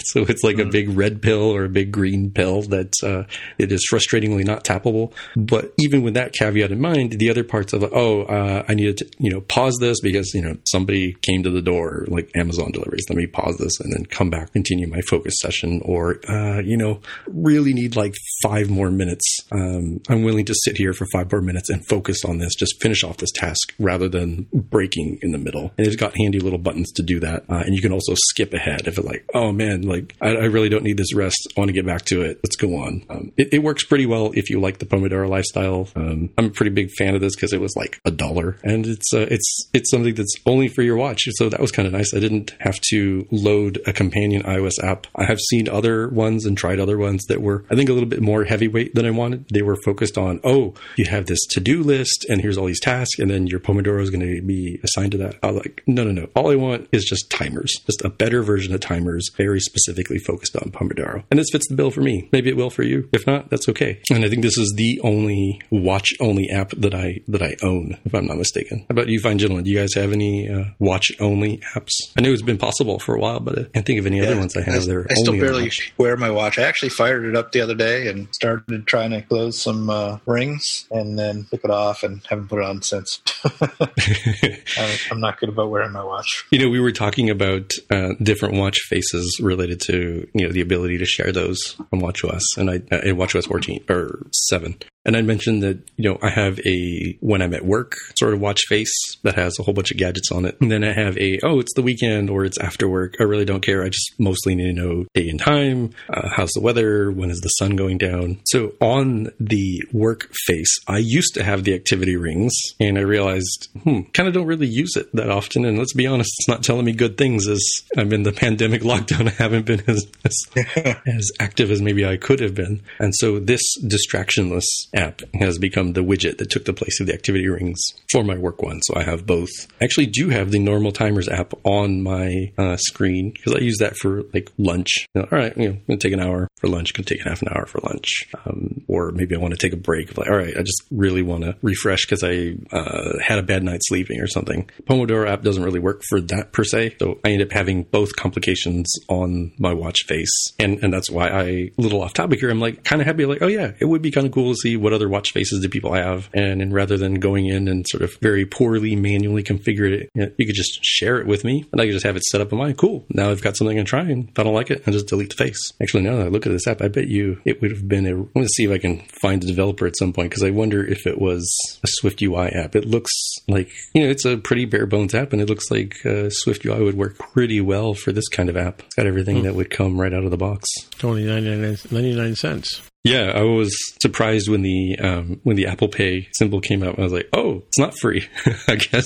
so it's like mm. a big red pill or a big green pill that uh, it is frustratingly not tappable. But even with that caveat in mind, the other parts of oh, uh, I needed to you know pause this because you know somebody came to the door, like Amazon deliveries. Let me pause this and then come back, continue my focus session, or uh, you know really need like five more minutes. Um, I'm willing to sit here for five more minutes and focus on this, just finish off this task rather than breaking in the middle. And it's got handy little buttons to do that, uh, and you can also skip ahead if it's like oh man, like I, I, really don't need this rest. I want to get back to it. Let's go on. Um, it it, it, works pretty well if you like the Pomodoro lifestyle. Um, I'm a pretty big fan of this because it was like a dollar, and it's uh, it's it's something that's only for your watch. So that was kind of nice. I didn't have to load a companion iOS app. I have seen other ones and tried other ones that were, I think, a little bit more heavyweight than I wanted. They were focused on, oh, you have this to do list, and here's all these tasks, and then your Pomodoro is going to be assigned to that. I was like, no, no, no. All I want is just timers, just a better version of timers, very specifically focused on Pomodoro. And this fits the bill for me. Maybe it will for you. If not, that's okay. And I think this is the only watch only app that I that I own, if I'm not mistaken. How about you, fine gentlemen? Do you guys have any uh, watch only apps? I know it's been possible for a while, but I can't think of any yeah, other ones I have. There, I still barely wear my watch. I actually fired it up the other day and started trying to close some uh, rings, and then took it off and haven't put it on since. *laughs* *laughs* I'm not good about wearing my watch. You know, we were talking about uh, different watch faces related to you know the ability to share those on WatchOS and I uh, in WatchOS 14 or 7. And I mentioned that, you know, I have a when I'm at work sort of watch face that has a whole bunch of gadgets on it. And then I have a, oh, it's the weekend or it's after work. I really don't care. I just mostly need to know day and time. Uh, how's the weather? When is the sun going down? So on the work face, I used to have the activity rings and I realized, hmm, kind of don't really use it that often. And let's be honest, it's not telling me good things as I'm in the *laughs* pandemic lockdown. I haven't been *laughs* as, as, as active as maybe I could have been. And so this distractionless app has become the widget that took the place of the activity rings for my work one. So I have both. I actually do have the normal timers app on my uh, screen because I use that for like lunch. You know, all right, you know, going to take an hour for lunch, going to take half an hour for lunch. Um, or maybe I want to take a break. Like, all right, I just really want to refresh because I uh, had a bad night sleeping or something. Pomodoro app doesn't really work for that per se. So I end up having both complications on my watch face. And, and that's why I, a little off topic here, I'm like kind of happy, like, oh yeah, it would be kind of cool to see what other watch faces do people have. And, and rather than going in and sort of very poorly manually configure it, you, know, you could just share it with me and I could just have it set up in mine. Cool. Now I've got something to try and if I don't like it, I just delete the face. Actually, now that I look at this app, I bet you it would have been a, I'm going to see if I can find a developer at some point because I wonder if it was a SwiftUI app. It looks like, you know, it's a pretty bare bones app and it looks like uh, SwiftUI would work pretty well for this kind of app. It's got everything hmm. that would come right out of the box. Only 99, 99 cents. Yeah, I was surprised when the um, when the Apple Pay symbol came out. I was like, "Oh, it's not free." *laughs* I guess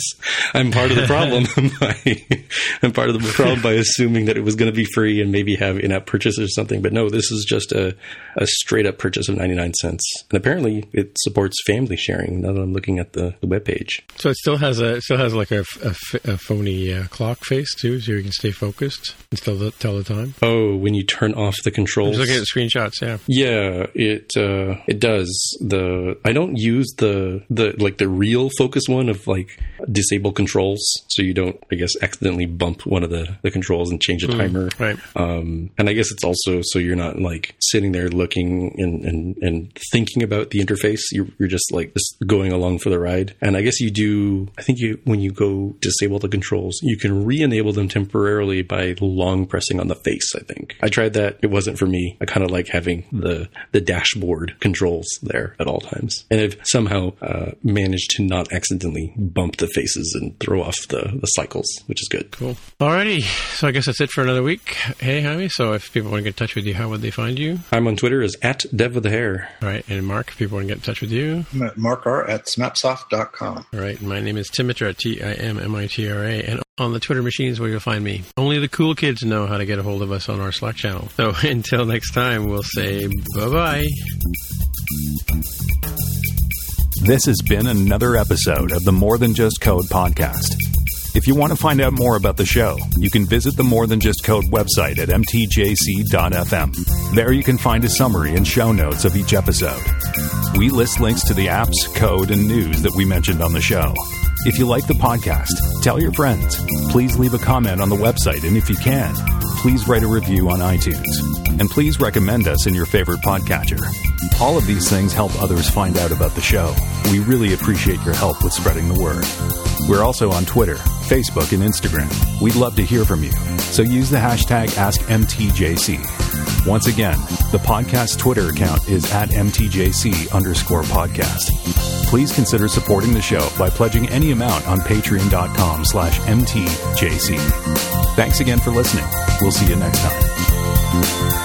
I'm part of the problem. *laughs* I'm part of the problem by assuming that it was going to be free and maybe have in-app purchases or something. But no, this is just a, a straight up purchase of 99 cents. And apparently, it supports family sharing. Now that I'm looking at the, the web page, so it still has a still has like a, a, a phony uh, clock face too, so you can stay focused and still tell the time. Oh, when you turn off the controls. I'm looking at the screenshots. Yeah. Yeah it uh, it does the I don't use the the like the real focus one of like disable controls. So you don't I guess accidentally bump one of the the controls and change a mm, timer. right. Um, and I guess it's also so you're not like sitting there looking and and, and thinking about the interface. You're, you're just like just going along for the ride. And I guess you do I think you when you go disable the controls you can re-enable them temporarily by long pressing on the face I think. I tried that. It wasn't for me. I kind of like having the the dashboard controls there at all times. And I've somehow uh, managed to not accidentally bump the faces and throw off the, the cycles, which is good. Cool. Alrighty. So I guess that's it for another week. Hey, Jaime. So if people want to get in touch with you, how would they find you? I'm on Twitter as at Dev with the Hair. All right. And Mark, if people want to get in touch with you? I'm at Mark R at smapsoft.com. All right. My name is Timitra, T I M M I T R A. And on the Twitter machines where you'll find me. Only the cool kids know how to get a hold of us on our Slack channel. So *laughs* until next time, we'll say bye bye. This has been another episode of the More Than Just Code podcast. If you want to find out more about the show, you can visit the More Than Just Code website at mtjc.fm. There you can find a summary and show notes of each episode. We list links to the apps, code, and news that we mentioned on the show. If you like the podcast, tell your friends. Please leave a comment on the website, and if you can, please write a review on iTunes. And please recommend us in your favorite podcatcher. All of these things help others find out about the show. We really appreciate your help with spreading the word. We're also on Twitter, Facebook, and Instagram. We'd love to hear from you, so use the hashtag AskMTJC. Once again, the podcast Twitter account is at MTJC underscore podcast. Please consider supporting the show by pledging any amount on patreon.com slash mtjc. Thanks again for listening. We'll see you next time.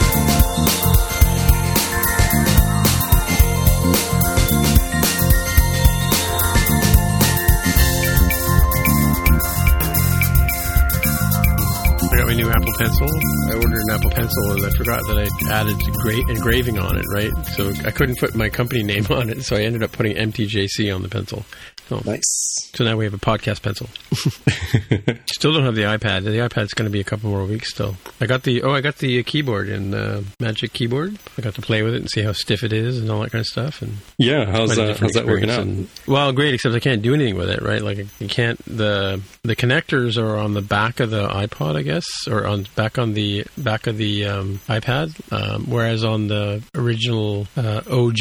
my new Apple Pencil. I ordered an Apple Pencil and I forgot that I added great engraving on it, right? So I couldn't put my company *laughs* name on it, so I ended up putting MTJC on the pencil. So, Nice. so now we have a podcast pencil. *laughs* still don't have the iPad. The iPad's going to be a couple more weeks still. I got the oh, I got the keyboard and uh, Magic Keyboard. I got to play with it and see how stiff it is and all that kind of stuff. And Yeah, how's that? How's that working out? And- well, great, except I can't do anything with it, right? Like you can't the the connectors are on the back of the iPod, I guess, or on back on the back of the um, iPad, um, whereas on the original uh, OG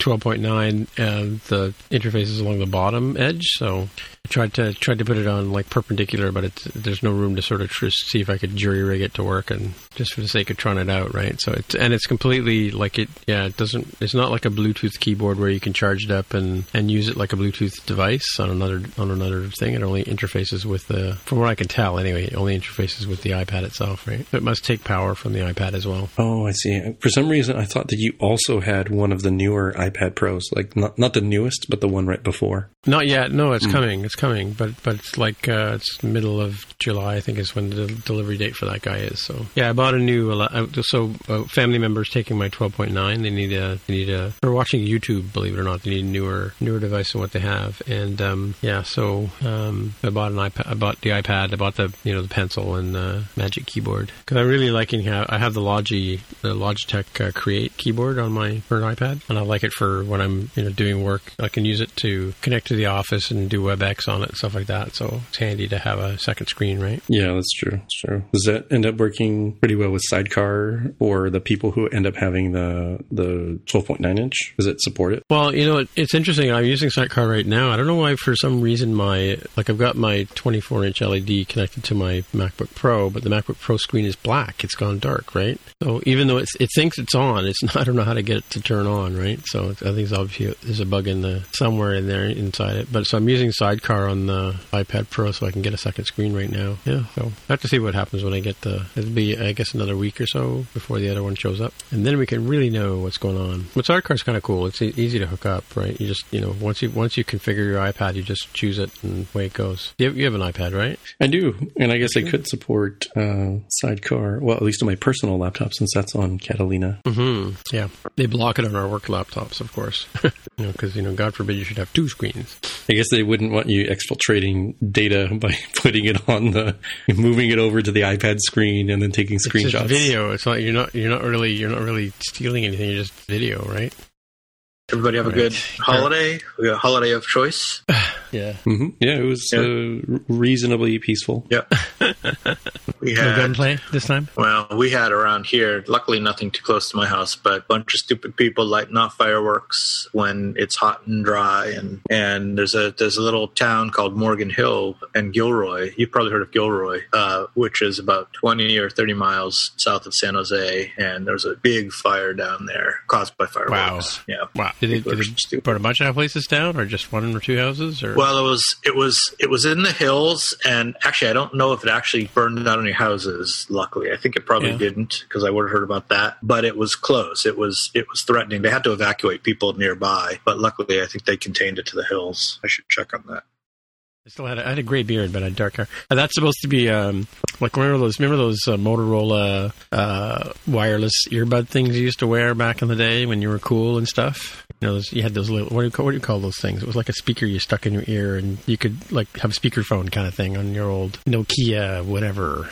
12.9, uh, the interface is along the bottom edge. So tried to tried to put it on like perpendicular, but it's, there's no room to sort of tr- see if I could jury rig it to work, and just for the sake of trying it out, right? So it's and it's completely like it. Yeah, it doesn't. It's not like a Bluetooth keyboard where you can charge it up and and use it like a Bluetooth device on another on another thing. It only interfaces with the, from what I can tell, anyway. It only interfaces with the iPad itself, right? It must take power from the iPad as well. Oh, I see. For some reason, I thought that you also had one of the newer iPad Pros, like not not the newest, but the one right before. Not yet. No, it's hmm. coming. It's coming. But but it's like uh, it's middle of July. I think is when the delivery date for that guy is. So yeah, I bought a new. uh, So uh, family members taking my 12.9. They need a. They need a. They're watching YouTube. Believe it or not, they need a newer newer device than what they have. And um, yeah, so um, I bought an iPad. I bought the iPad. I bought the you know the pencil and the Magic Keyboard because I'm really liking how I have the Logi the Logitech uh, Create keyboard on my for iPad, and I like it for when I'm you know doing work. I can use it to connect to the office and do WebEx on it and stuff like that. So it's handy to have a second screen, right? Yeah, that's true. That's true. Does that end up working pretty well with Sidecar or the people who end up having the the 12.9 inch? Does it support it? Well, you know, it, it's interesting. I'm using Sidecar right now. I don't know why, for some reason, my like I've got my 24 inch LED connected to my MacBook Pro, but the MacBook Pro screen is black. It's gone dark, right? So even though it's, it thinks it's on, it's *laughs* not. I don't know how to get it to turn on, right? So it's, I think it's obviously there's a bug in the somewhere in there inside it. But so I'm using Sidecar on the iPad Pro, so I can get a second screen right now. Yeah. So I have to see what happens when I get the. It'll be, I guess, another week or so before the other one shows up, and then we can really know what's going on. But Sidecar is kind of cool. It's e- easy to hook up, right? You just, you know, once you once you configure your iPad, you just choose it and away it goes. You have, you have an iPad, right? I do, and I guess I could support uh, Sidecar. Well, at least on my personal laptop, since that's on Catalina. Mm-hmm. Yeah. They block it on our work laptops, of course. *laughs* you know, because you know, God forbid you should have two screens. I guess they wouldn't want you exfiltrating data by *laughs* putting it on the, moving it over to the iPad screen and then taking It's screenshots. just video. It's not you're not you're not really you're not really stealing anything. You're just video, right? Everybody have a Right. good holiday. We got a holiday of choice. *sighs* Yeah. hmm Yeah, it was Yeah. Uh, reasonably peaceful. Yep. *laughs* we No had gunplay this time. well, we had around here. Luckily, nothing too close to my house, but a bunch of stupid people lighting off fireworks when it's hot and dry. And and there's a there's a little town called Morgan Hill and Gilroy. You've probably heard of Gilroy, uh, which is about 20 or 30 miles south of San Jose. And there's a big fire down there caused by fireworks. Yeah. Wow. Did it, did it burn a bunch of places down, or just one or two houses? Or Well, it was it was it was in the hills, and actually, I don't know if it actually burned down any houses. Luckily, I think it probably Yeah. didn't because I would have heard about that. But it was close. It was it was threatening. They had to evacuate people nearby, but luckily, I think they contained it to the hills. I should check on that. I still had a, I had a gray beard, but I had dark hair. And that's supposed to be um, like remember those remember those uh, Motorola uh, wireless earbud things you used to wear back in the day when you were cool and stuff. You know, those, you had those little what do you call what do you call those things? It was like a speaker you stuck in your ear, and you could like have a speakerphone kind of thing on your old Nokia whatever.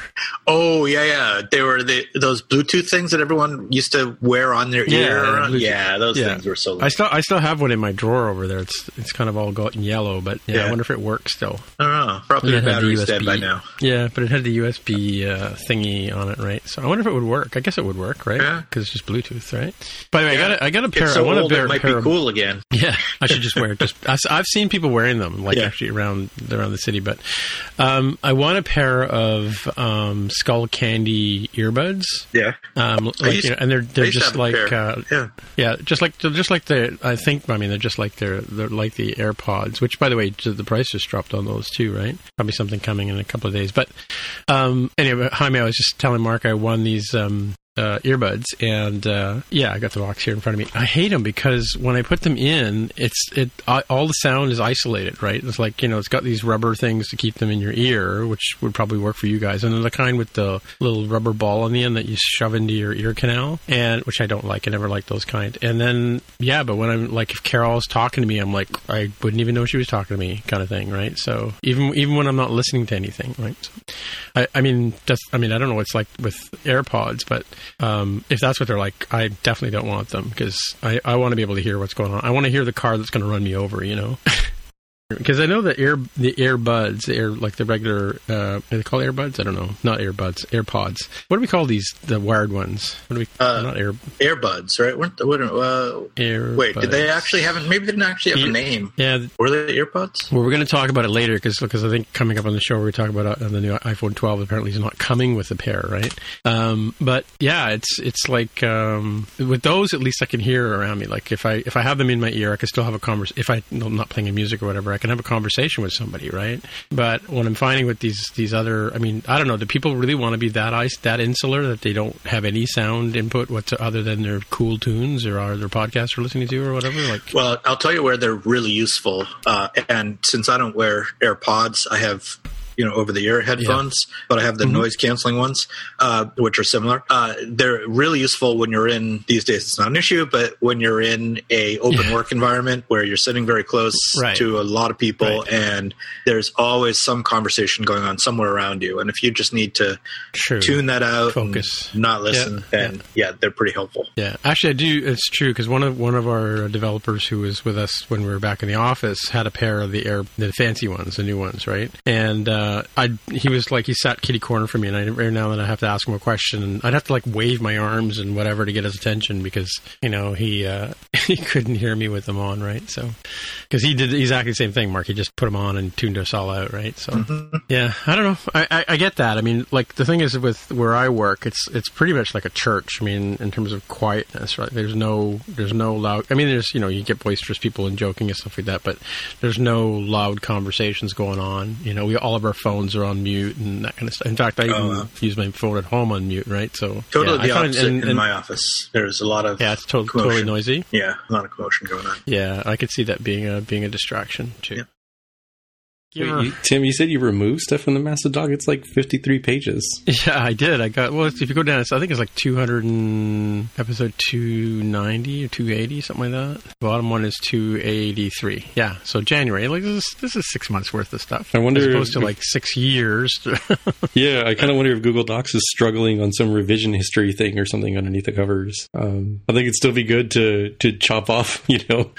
Oh yeah, yeah. They were the those Bluetooth things that everyone used to wear on their Yeah, ear. Bluetooth. Yeah, those Yeah. things were so. I still I still have one in my drawer over there. It's it's kind of all gotten yellow, but yeah, I wonder if it works still. I don't know. Probably the had the battery's dead USB. by now. Yeah, but it had the USB uh, thingy on it, right? So I wonder if it would work. I guess it would work, right? Yeah. Because it's just Bluetooth, right? By the way, I got a, I got a pair. It's so I want old a pair, it might pair be of, cool again. Yeah, *laughs* I should just wear it. Just I- I've seen people wearing them, like Yeah. actually around around the city. But um, I want a pair of um, Skullcandy earbuds. Yeah. Um, like, used- you know, and they're they're just like uh, Yeah. yeah, just like just like the I think I mean they're just like they're they're like the AirPods, which by the way the price just dropped on those too, right? Probably something coming in a couple of days. But um, anyway, Jaime, I was just telling Mark I won these um, uh, earbuds, and uh, yeah, I got the box here in front of me. I hate them because when I put them in, it's it all the sound is isolated, right? It's like you know, it's got these rubber things to keep them in your ear, which would probably work for you guys, and then the kind with the little rubber ball on the end that you shove into your ear canal, and which I don't like. I never like those kind. And then yeah, but when I'm like, if Carol's talking to me, I'm like, I wouldn't even know she was talking to me, kind of thing, right? So even even when I'm not listening to anything, right? So, I, I mean, just I mean, I don't know what it's like with AirPods, but um, if that's what they're like, I definitely don't want them because I, I want to be able to hear what's going on. I want to hear the car that's going to run me over, you know. *laughs* Because I know the ear the earbuds, the air like the regular, uh, are they called earbuds? I don't know, not earbuds, AirPods. What do we call these? The wired ones? What do we? Uh, not air Earbuds, right? Weren't, what, uh, air. wait, did they actually have? Maybe they didn't actually have a name. Yeah, Were they earbuds? Well, we're going to talk about it later because because I think coming up on the show, we're going to talk about uh, the new iPhone 12. Apparently, is not coming with a pair, right? Um, but yeah, it's it's like um, with those, at least I can hear around me. Like if I if I have them in my ear, I can still have a conversation. If I, I'm not playing a music or whatever, I can have a conversation with somebody, right? But what I'm finding with these these other, I mean, I don't know. Do people really want to be that ice that insular that they don't have any sound input what's other than their cool tunes or are their podcasts they're listening to or whatever? Like, Well, I'll tell you where they're really useful. Uh, and since I don't wear AirPods, I have you know over the ear headphones, but I have the noise canceling ones, uh, which are similar. Uh, they're really useful when you're in these days. It's not an issue, but when you're in a open Yeah. work environment where you're sitting very close Right. to a lot of people, Right. and there's always some conversation going on somewhere around you, and if you just need to true. tune that out, Focus. and not listen, Yeah, then yeah, they're pretty helpful. Yeah, actually, I do. It's true because one of one of our developers who was with us when we were back in the office had a pair of the air, the fancy ones, the new ones, right? And uh, I, he was like, he sat kitty corner for me, and I every now and then I have to ask him a question, and I'd have to like wave my arms and whatever to get his attention because you know he uh, *laughs* he couldn't hear me with them on, right? So because he did exactly the same thing, Mark. He just put them on and tuned us all out, right? So yeah, I don't know. I, I, I get that. I mean, like the thing is with where I work, it's it's pretty much like a church. I mean, in terms of quietness, right? There's no there's no loud. I mean, there's you know you get boisterous people and joking and stuff like that, but there's no loud conversations going on. You know, we all of our phones are on mute and that kind of stuff. In fact, I even Oh, wow. use my phone at home on mute, right? So Totally yeah, I the find- opposite and- in my office. There's a lot of yeah, it's to- totally noisy. Yeah, a lot of commotion going on. Yeah, I could see that being a being a distraction too. Yeah. Wait, you- Tim, you said you removed stuff from the Massive Dog. It's like 53 pages. Yeah, I did. I got well. If you go down, it's, I think it's like two hundred and episode two ninety or two eighty, something like that. The bottom one is two eighty three. Yeah, so January. Like this is this is six months worth of stuff. I wonder as opposed to like six years. *laughs* Yeah, I kind of wonder if Google Docs is struggling on some revision history thing or something underneath the covers. Um, I think it'd still be good to to chop off, *laughs* you know,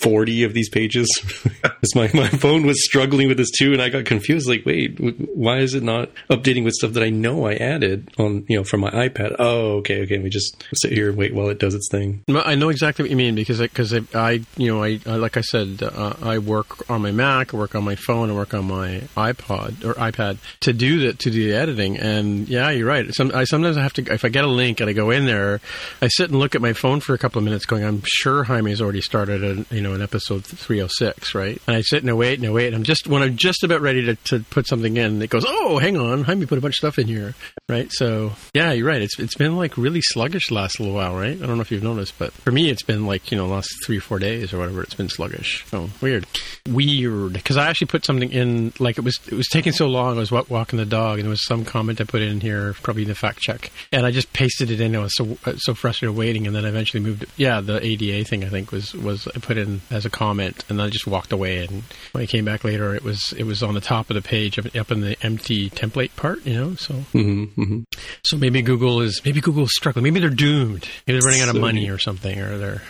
40 of these pages. *laughs* my, my phone was struggling with this too, and I got confused. Like, wait, why is it not updating with stuff that I know I added on, you know, from my iPad? Oh, okay, okay. We just sit here and wait while it does its thing. I know exactly what you mean because because I, I, you know I, I like I said uh, I work on my Mac, I work on my phone, I work on my iPod or iPad to do the to do the editing. And yeah, you're right. Some I sometimes I have to if I get a link and I go in there, I sit and look at my phone for a couple of minutes, going, I'm sure Jaime's already started a you know an episode 306, right? And I sit and I wait and I wait. And I'm just when I'm just about ready to, to put something in, it goes, oh, hang on, Jaime put a bunch of stuff in here, right? So yeah, you're right. It's it's been like really sluggish last little while, right? I don't know if you've noticed, but for me, it's been like you know last three or four days or whatever. It's been sluggish. So weird, weird. Because I actually put something in like it was it was taking so long. I was walking the dog, and there was some comment I put in here, probably the fact check, and I just pasted it in. I was so uh, so frustrated waiting, and then I eventually moved. It. Yeah, the ADA thing I think was was I put in as a comment, and then I just walked away. And when I came back later, it was it was on the top of the page, up up in the empty template part. You know, so hmm hmm so maybe Google is maybe Google's struggling. Maybe they're doomed. Maybe they're running out of So- money or something, or *laughs* they're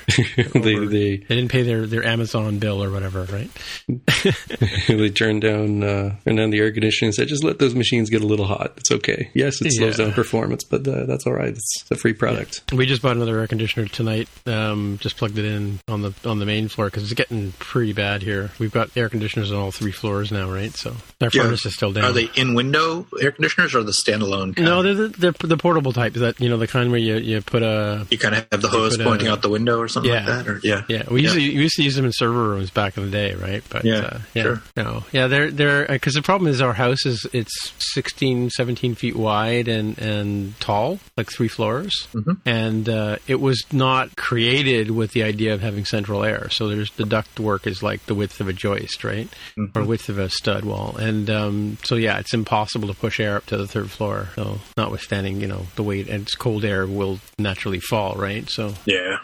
they, over- they they didn't pay their, their Amazon bill or whatever, right? *laughs* they turned down uh, turned down the air conditioning and said, just let those machines get a little hot. It's okay. Yes, it slows Yeah. down performance, but uh, that's all right. It's a free product. We just bought another air conditioner tonight. Um, just plugged it in on the on the main floor because it's getting pretty bad here. We've got air conditioners on all three floors now, right? So our Yeah. furnace is still down. Are they in window air conditioners or the standalone? kind? No, they're the, they're the portable type. That you know the kind where you, you put a You kind of have the hose put a- pointing out the window or something Yeah. like that. Or yeah, yeah. We used to we used to use them in server rooms back in the day, right? But Yeah, uh, yeah, sure. no, yeah. They're they're because the problem is our house is it's 16, 17 feet wide and and tall, like three floors, Mm-hmm. and uh, it was not created with the idea of having central air. So there's the duct work is like the width of a joist, right, Mm-hmm. or width of a stud wall, and um, so yeah, it's impossible to push air up to the third floor. So notwithstanding, you know, the weight and it's cold air will naturally fall, right? So yeah.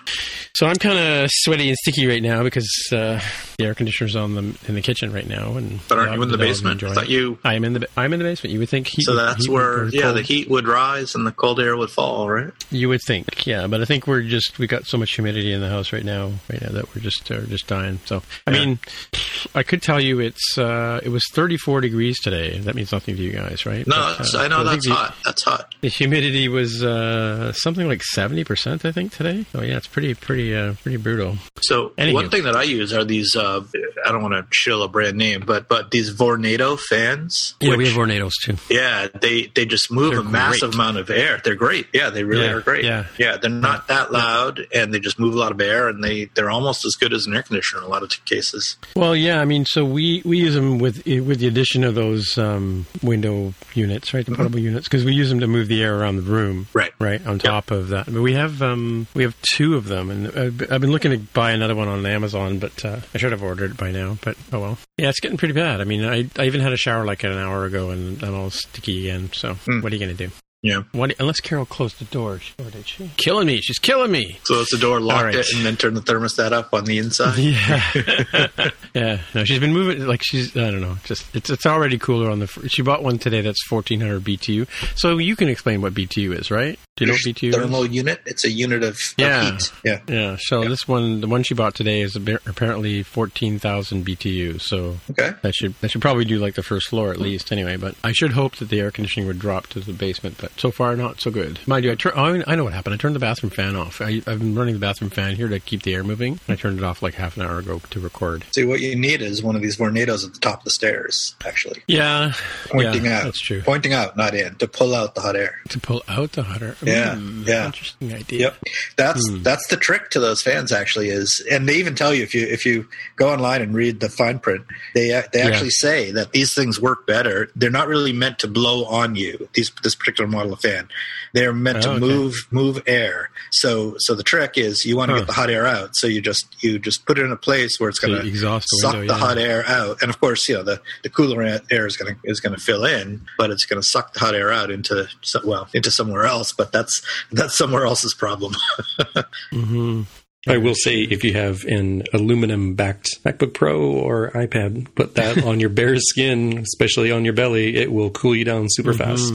so I'm kind of sweaty and sticky right now because uh, the air conditioner's on the in the kitchen right now. And But aren't you in the basement? enjoying I thought it. you- I am in the. I'm in the basement. You would think heat. So that's heat where yeah cold- the heat would rise and the cold air would fall, right? You would think, yeah, but I think we're just we got so much humidity in the house right now, right now that we're just uh, just dying. So I Yeah. mean, I could tell you it's uh, it was 34 degrees today. That means nothing to you guys, right? No, But, uh, I know so that's the- hot. That's hot. The humidity was uh, something like 70 percent, I think, today. Oh yeah, it's pretty pretty uh, pretty brutal. So Anywho. one thing that I use are these. Uh, I don't want to shill a brand name, but but these Vornado fans. Yeah, we which- have tornadoes too. Yeah, they they just move They're a massive amount of air. They're great. Yeah, they really Yeah, are great. yeah. yeah, they're not that loud, and they just move a lot of air, and they they're almost as good as an air conditioner in a lot of cases. Well, yeah, I mean, so we, we use them with with the addition of those um, window units, right? The portable units, because we use them to move the air around the room, Right. Right on top of that, but we have um, we have two of them, and I've, I've been looking to buy another one on Amazon, but uh, I should have ordered it by now. But oh well, yeah, it's getting pretty bad. I mean, I, I even had a shower like an hour ago, and I'm all sticky again. So what are you gonna do? Yeah. What, unless Carol closed the door, she, or did she? Killing me. She's killing me. So it's the door, lock right. it, and then turn the thermostat up on the inside. *laughs* Yeah, *laughs* yeah. No, she's been moving like she's. I don't know. Just it's it's already cooler on the. fr- She bought one today that's fourteen hundred BTU. So you can explain what BTU is, right? Do you know what BTU Thermal is? unit. It's a unit of, of Yeah. heat. Yeah. Yeah. So this one, the one she bought today, is apparently fourteen thousand BTU. So Okay. that should that should probably do like the first floor at least. Anyway, but I should hope that the air conditioning would drop to the basement. But so far, not so good. Mind you, I turn. Oh, I know what happened. I turned the bathroom fan off. I, I've been running the bathroom fan here to keep the air moving. I turned it off like half an hour ago to record. See, what you need is one of these Vornados at the top of the stairs, actually. Yeah, Pointing yeah, out. That's true. Pointing out, not in, to pull out the hot air. To pull out the hot air. Yeah, Hmm, yeah. Interesting idea. Yep. That's Hmm. that's the trick to those fans actually is and they even tell you if you if you go online and read the fine print, they they Yeah. actually say that these things work better. They're not really meant to blow on you. These this particular model of fan. They're meant Oh, to okay. move move air. So so the trick is you want to Huh. get the hot air out. So you just you just put it in a place where it's going to exhaust the suck window, the yeah. hot air out. And of course, you know the the cooler air is going to is going to fill in, but it's going to suck the hot air out into well into somewhere else. But that's that's somewhere else's problem. *laughs* hmm I will say, if you have an aluminum backed MacBook Pro or iPad, put that on your bare skin, especially on your belly. It will cool you down super fast.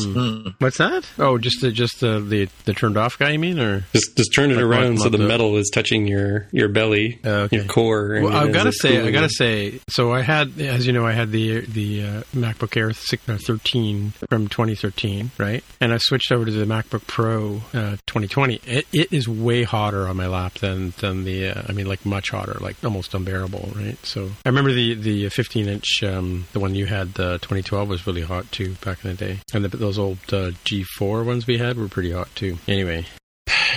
What's that? Oh, just the just the, the the turned off guy, you mean, or? Just just turn it Like around so the the- metal is touching your your belly, Oh, okay. your core. and Well, I've got to up say, I cooling got to say. So I had, as you know, I had the the uh, MacBook Air uh, 13 from 2013, right? And I switched over to the MacBook Pro uh, 2020. It, it is way hotter on my lap than than the. Uh, I mean, like much hotter, like almost unbearable, right? So I remember the the 15 inch, um, the one you had, the 2012 was really hot too back in the day, and the, those old uh, G4 ones we had were pretty hot too. Anyway,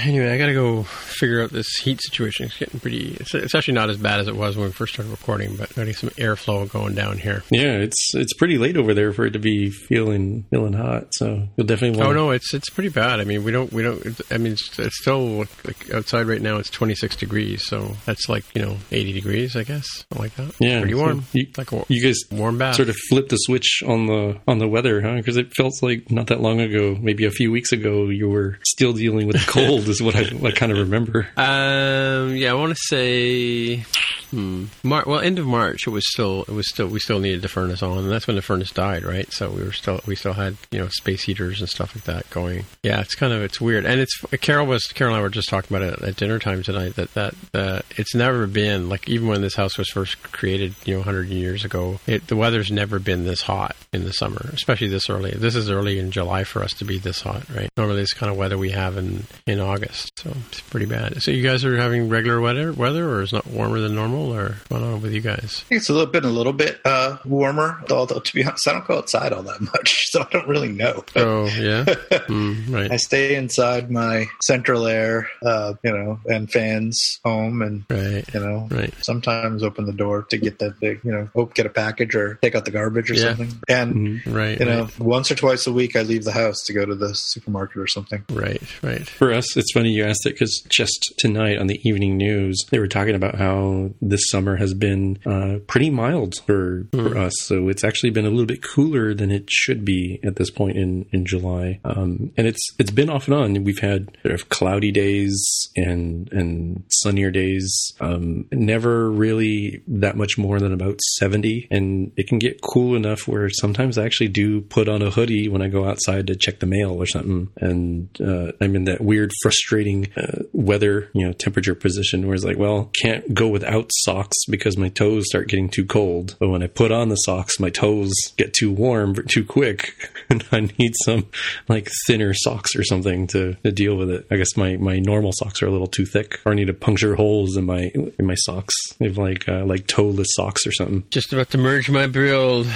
anyway, I got to go figure out this heat situation. It's getting pretty. It's, it's actually not as bad as it was when we first started recording, but getting some airflow going down here. Yeah, it's it's pretty late over there for it to be feeling feeling hot. So you'll definitely want. Oh no, it's it's pretty bad. I mean, we don't we don't. It's, I mean, it's, it's still like outside right now. It's 26 degrees, so that's like you know 80 degrees, I guess, something like that. Yeah, pretty so warm. you- like a You guys warm bath. sort of flipped the switch on the on the weather, huh? Because it felt like not that long ago, maybe a few weeks ago, you were still dealing with the cold. Is what I, I kind of remember. Um, yeah, I want to say, hmm, Mar- well, end of March. It was still, it was still, we still needed the furnace on, and that's when the furnace died, right? So we were still, we still had, you know, space heaters and stuff like that going. Yeah, it's kind of, it's weird, and it's Carol was, Carol and I were just talking about it at dinner time tonight that that uh, it's never been like even when this house was first created, you know, hundred years ago, it, the weather's never been this hot in the summer, especially this early. This is early in July for us to be this hot, right? Normally, this kind of weather we have in in August, so it's pretty bad. So you guys are having regular weather, weather, or is it not warmer than normal? normal, or what's going on with you guys? It's a little bit a little bit uh, warmer. Although to be honest, I don't go outside all that *laughs* much, so I don't really know. Oh yeah, *laughs* mm, right. I stay inside my central air, uh, you know, and fans home, and right, you know, right. sometimes open the door to get that big, you know, hope get a package or take out the garbage or Yeah. something. And Mm, right, you know, right, once or twice a week, I leave the house to go to the supermarket or something. right, right. For us, it's funny you asked it because just tonight on the evening news, they were talking about how this summer has been uh, pretty mild for, for us. So it's actually been a little bit cooler than it should be at this point in, in July. Um, and it's it's been off and on. We've had sort of cloudy days and and sunnier days. Um, never really that much more than about 70. And it can get cool enough where sometimes I actually do put on a hoodie when I go outside to check the mail or something. And uh, I'm in that weird, frustrating uh, weather, you know, temperature position where it's like, well, can't go without socks because my toes start getting too cold. But when I put on the socks, my toes get too warm *laughs* too quick. *laughs* and I need some like thinner socks or something to, to deal with it. I guess my, my normal socks are a little too thick or I need to puncture holes in my in my socks. They have like uh, like toeless socks or something. Just about to merge my build.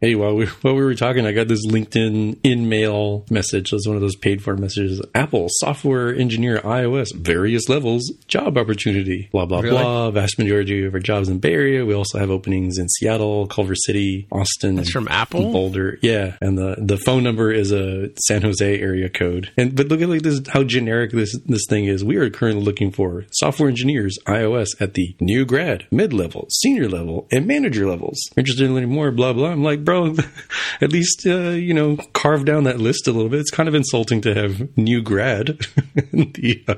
Hey, while we *laughs* while we were talking, I got this LinkedIn in mail message. It was one of those paid for messages. Apple software engineer, iOS, various levels, job opportunity. Blah blah Really? blah. Vast majority of our jobs in Bay Area. We also have openings in Seattle, Culver City, Austin. That's from Apple? Boulder. Yeah, and the the phone number is a San Jose area code. And but look at like this how generic this this thing is. We are currently looking for software engineers, iOS at the new grad, mid level, senior level, and manager levels. Interested in learning more? Blah blah. I'm like, bro, *laughs* at least uh, you know carve down that list a little bit. It's kind of insulting to have new grad *laughs* in the uh,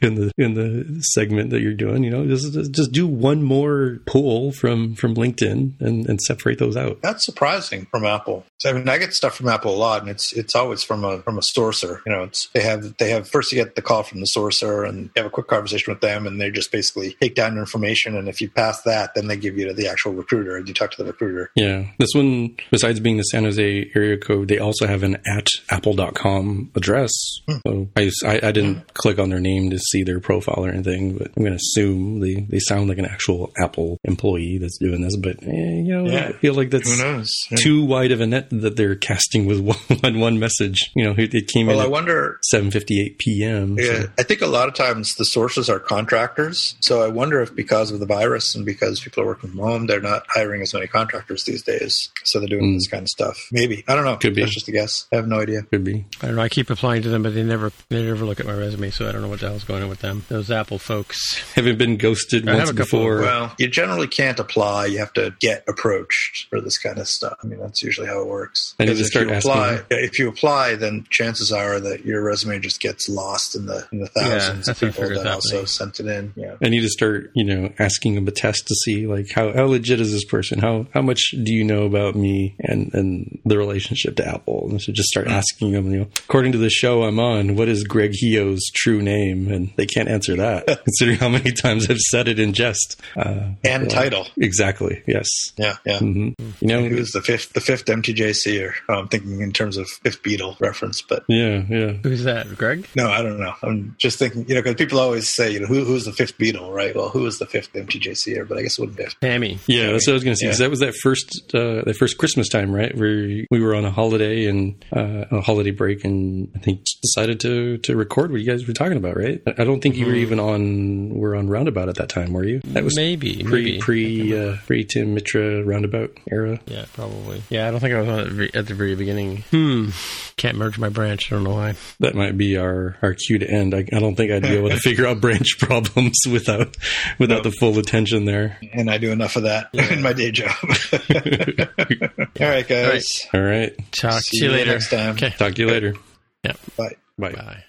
in the in the segment that you're doing. You know, just just- do one more pull from from LinkedIn and and separate those out. That's surprising from Apple. So, I mean, I get stuff from Apple a lot, and it's it's always from a from a sourcer. You know, it's they have they have first you get the call from the sourcer, and you have a quick conversation with them, and they just basically take down your information, and if you pass that, then they give you to the actual recruiter, and you talk to the recruiter. Yeah. This one, besides being the San Jose area code, they also have an at apple.com address. So I, I, I didn't click on their name to see their profile or anything, but I'm going to assume they, they sound like an actual Apple employee that's doing this. But, eh, you know, Yeah. I feel like that's Who knows? too wide of a net that they're casting with *laughs* one, one message. You know, it, it came Well, I in at wonder 7.58 p.m. so- Yeah, I think a lot of times the sources are contractors. So I wonder if because of the virus and because people are working from home, they're not hiring as many contractors these days. So they're doing hmm. this kind of stuff. Maybe I don't know. Could be. That's just a guess. I have no idea. Could be. I don't know. I keep applying to them, but they never they never look at my resume, so I don't know what the hell's going on with them. Those Apple folks. Haven't been ghosted I have once a couple- before. Well, you generally can't apply. You have to get approached for this kind of stuff. I mean, that's usually how it works. I need to Because if start you asking apply, them. if you apply, then chances are that your resume just gets lost in the in the thousands that's of people that also happening. sent it in. Yeah. I need to start, you know, asking them a test to see like how, how legit is this person? How how much do you know about me and and the relationship to Apple? And so just start asking them, you know, according to the show I'm on, what is Greg Heo's true name? And they can't answer that, *laughs* considering how many times I've said it in jest. Uh, And title. exactly. Yes. Yeah. Yeah. hmm You know. Who's the fifth? The fifth MTJC, or oh, I'm thinking in terms of fifth Beatle reference, but Yeah. Yeah. Who's that? Greg? no, I don't know. I'm just thinking, you know, because people always say, you know, who, who's the fifth Beatle, right? Well, who was the fifth MTJC? But I guess it wouldn't be. Tammy. Yeah, that's what I was going to say. 'cause Yeah. that was that first uh, that first Christmas time, right? Where we were on a holiday and uh, a holiday break, and I think decided to to record what you guys were talking about, right? I I don't think you were even on were on Roundabout at that time, were you? That was maybe pre maybe. pre uh, pre Tim Mitra Roundabout era. Yeah, probably. Yeah, I don't think I was on at the at the very beginning. Hmm. Can't merge my branch. I don't know why. That might be our our cue to end. I, I don't think I'd be able to *laughs* figure out branch problems without without the full attention there. And I do enough of that *laughs* in my day job. *laughs* *laughs* All right, guys. All right, Talk See to you you later. next time. Okay. talk to you later. Yep. Bye. Bye. Bye.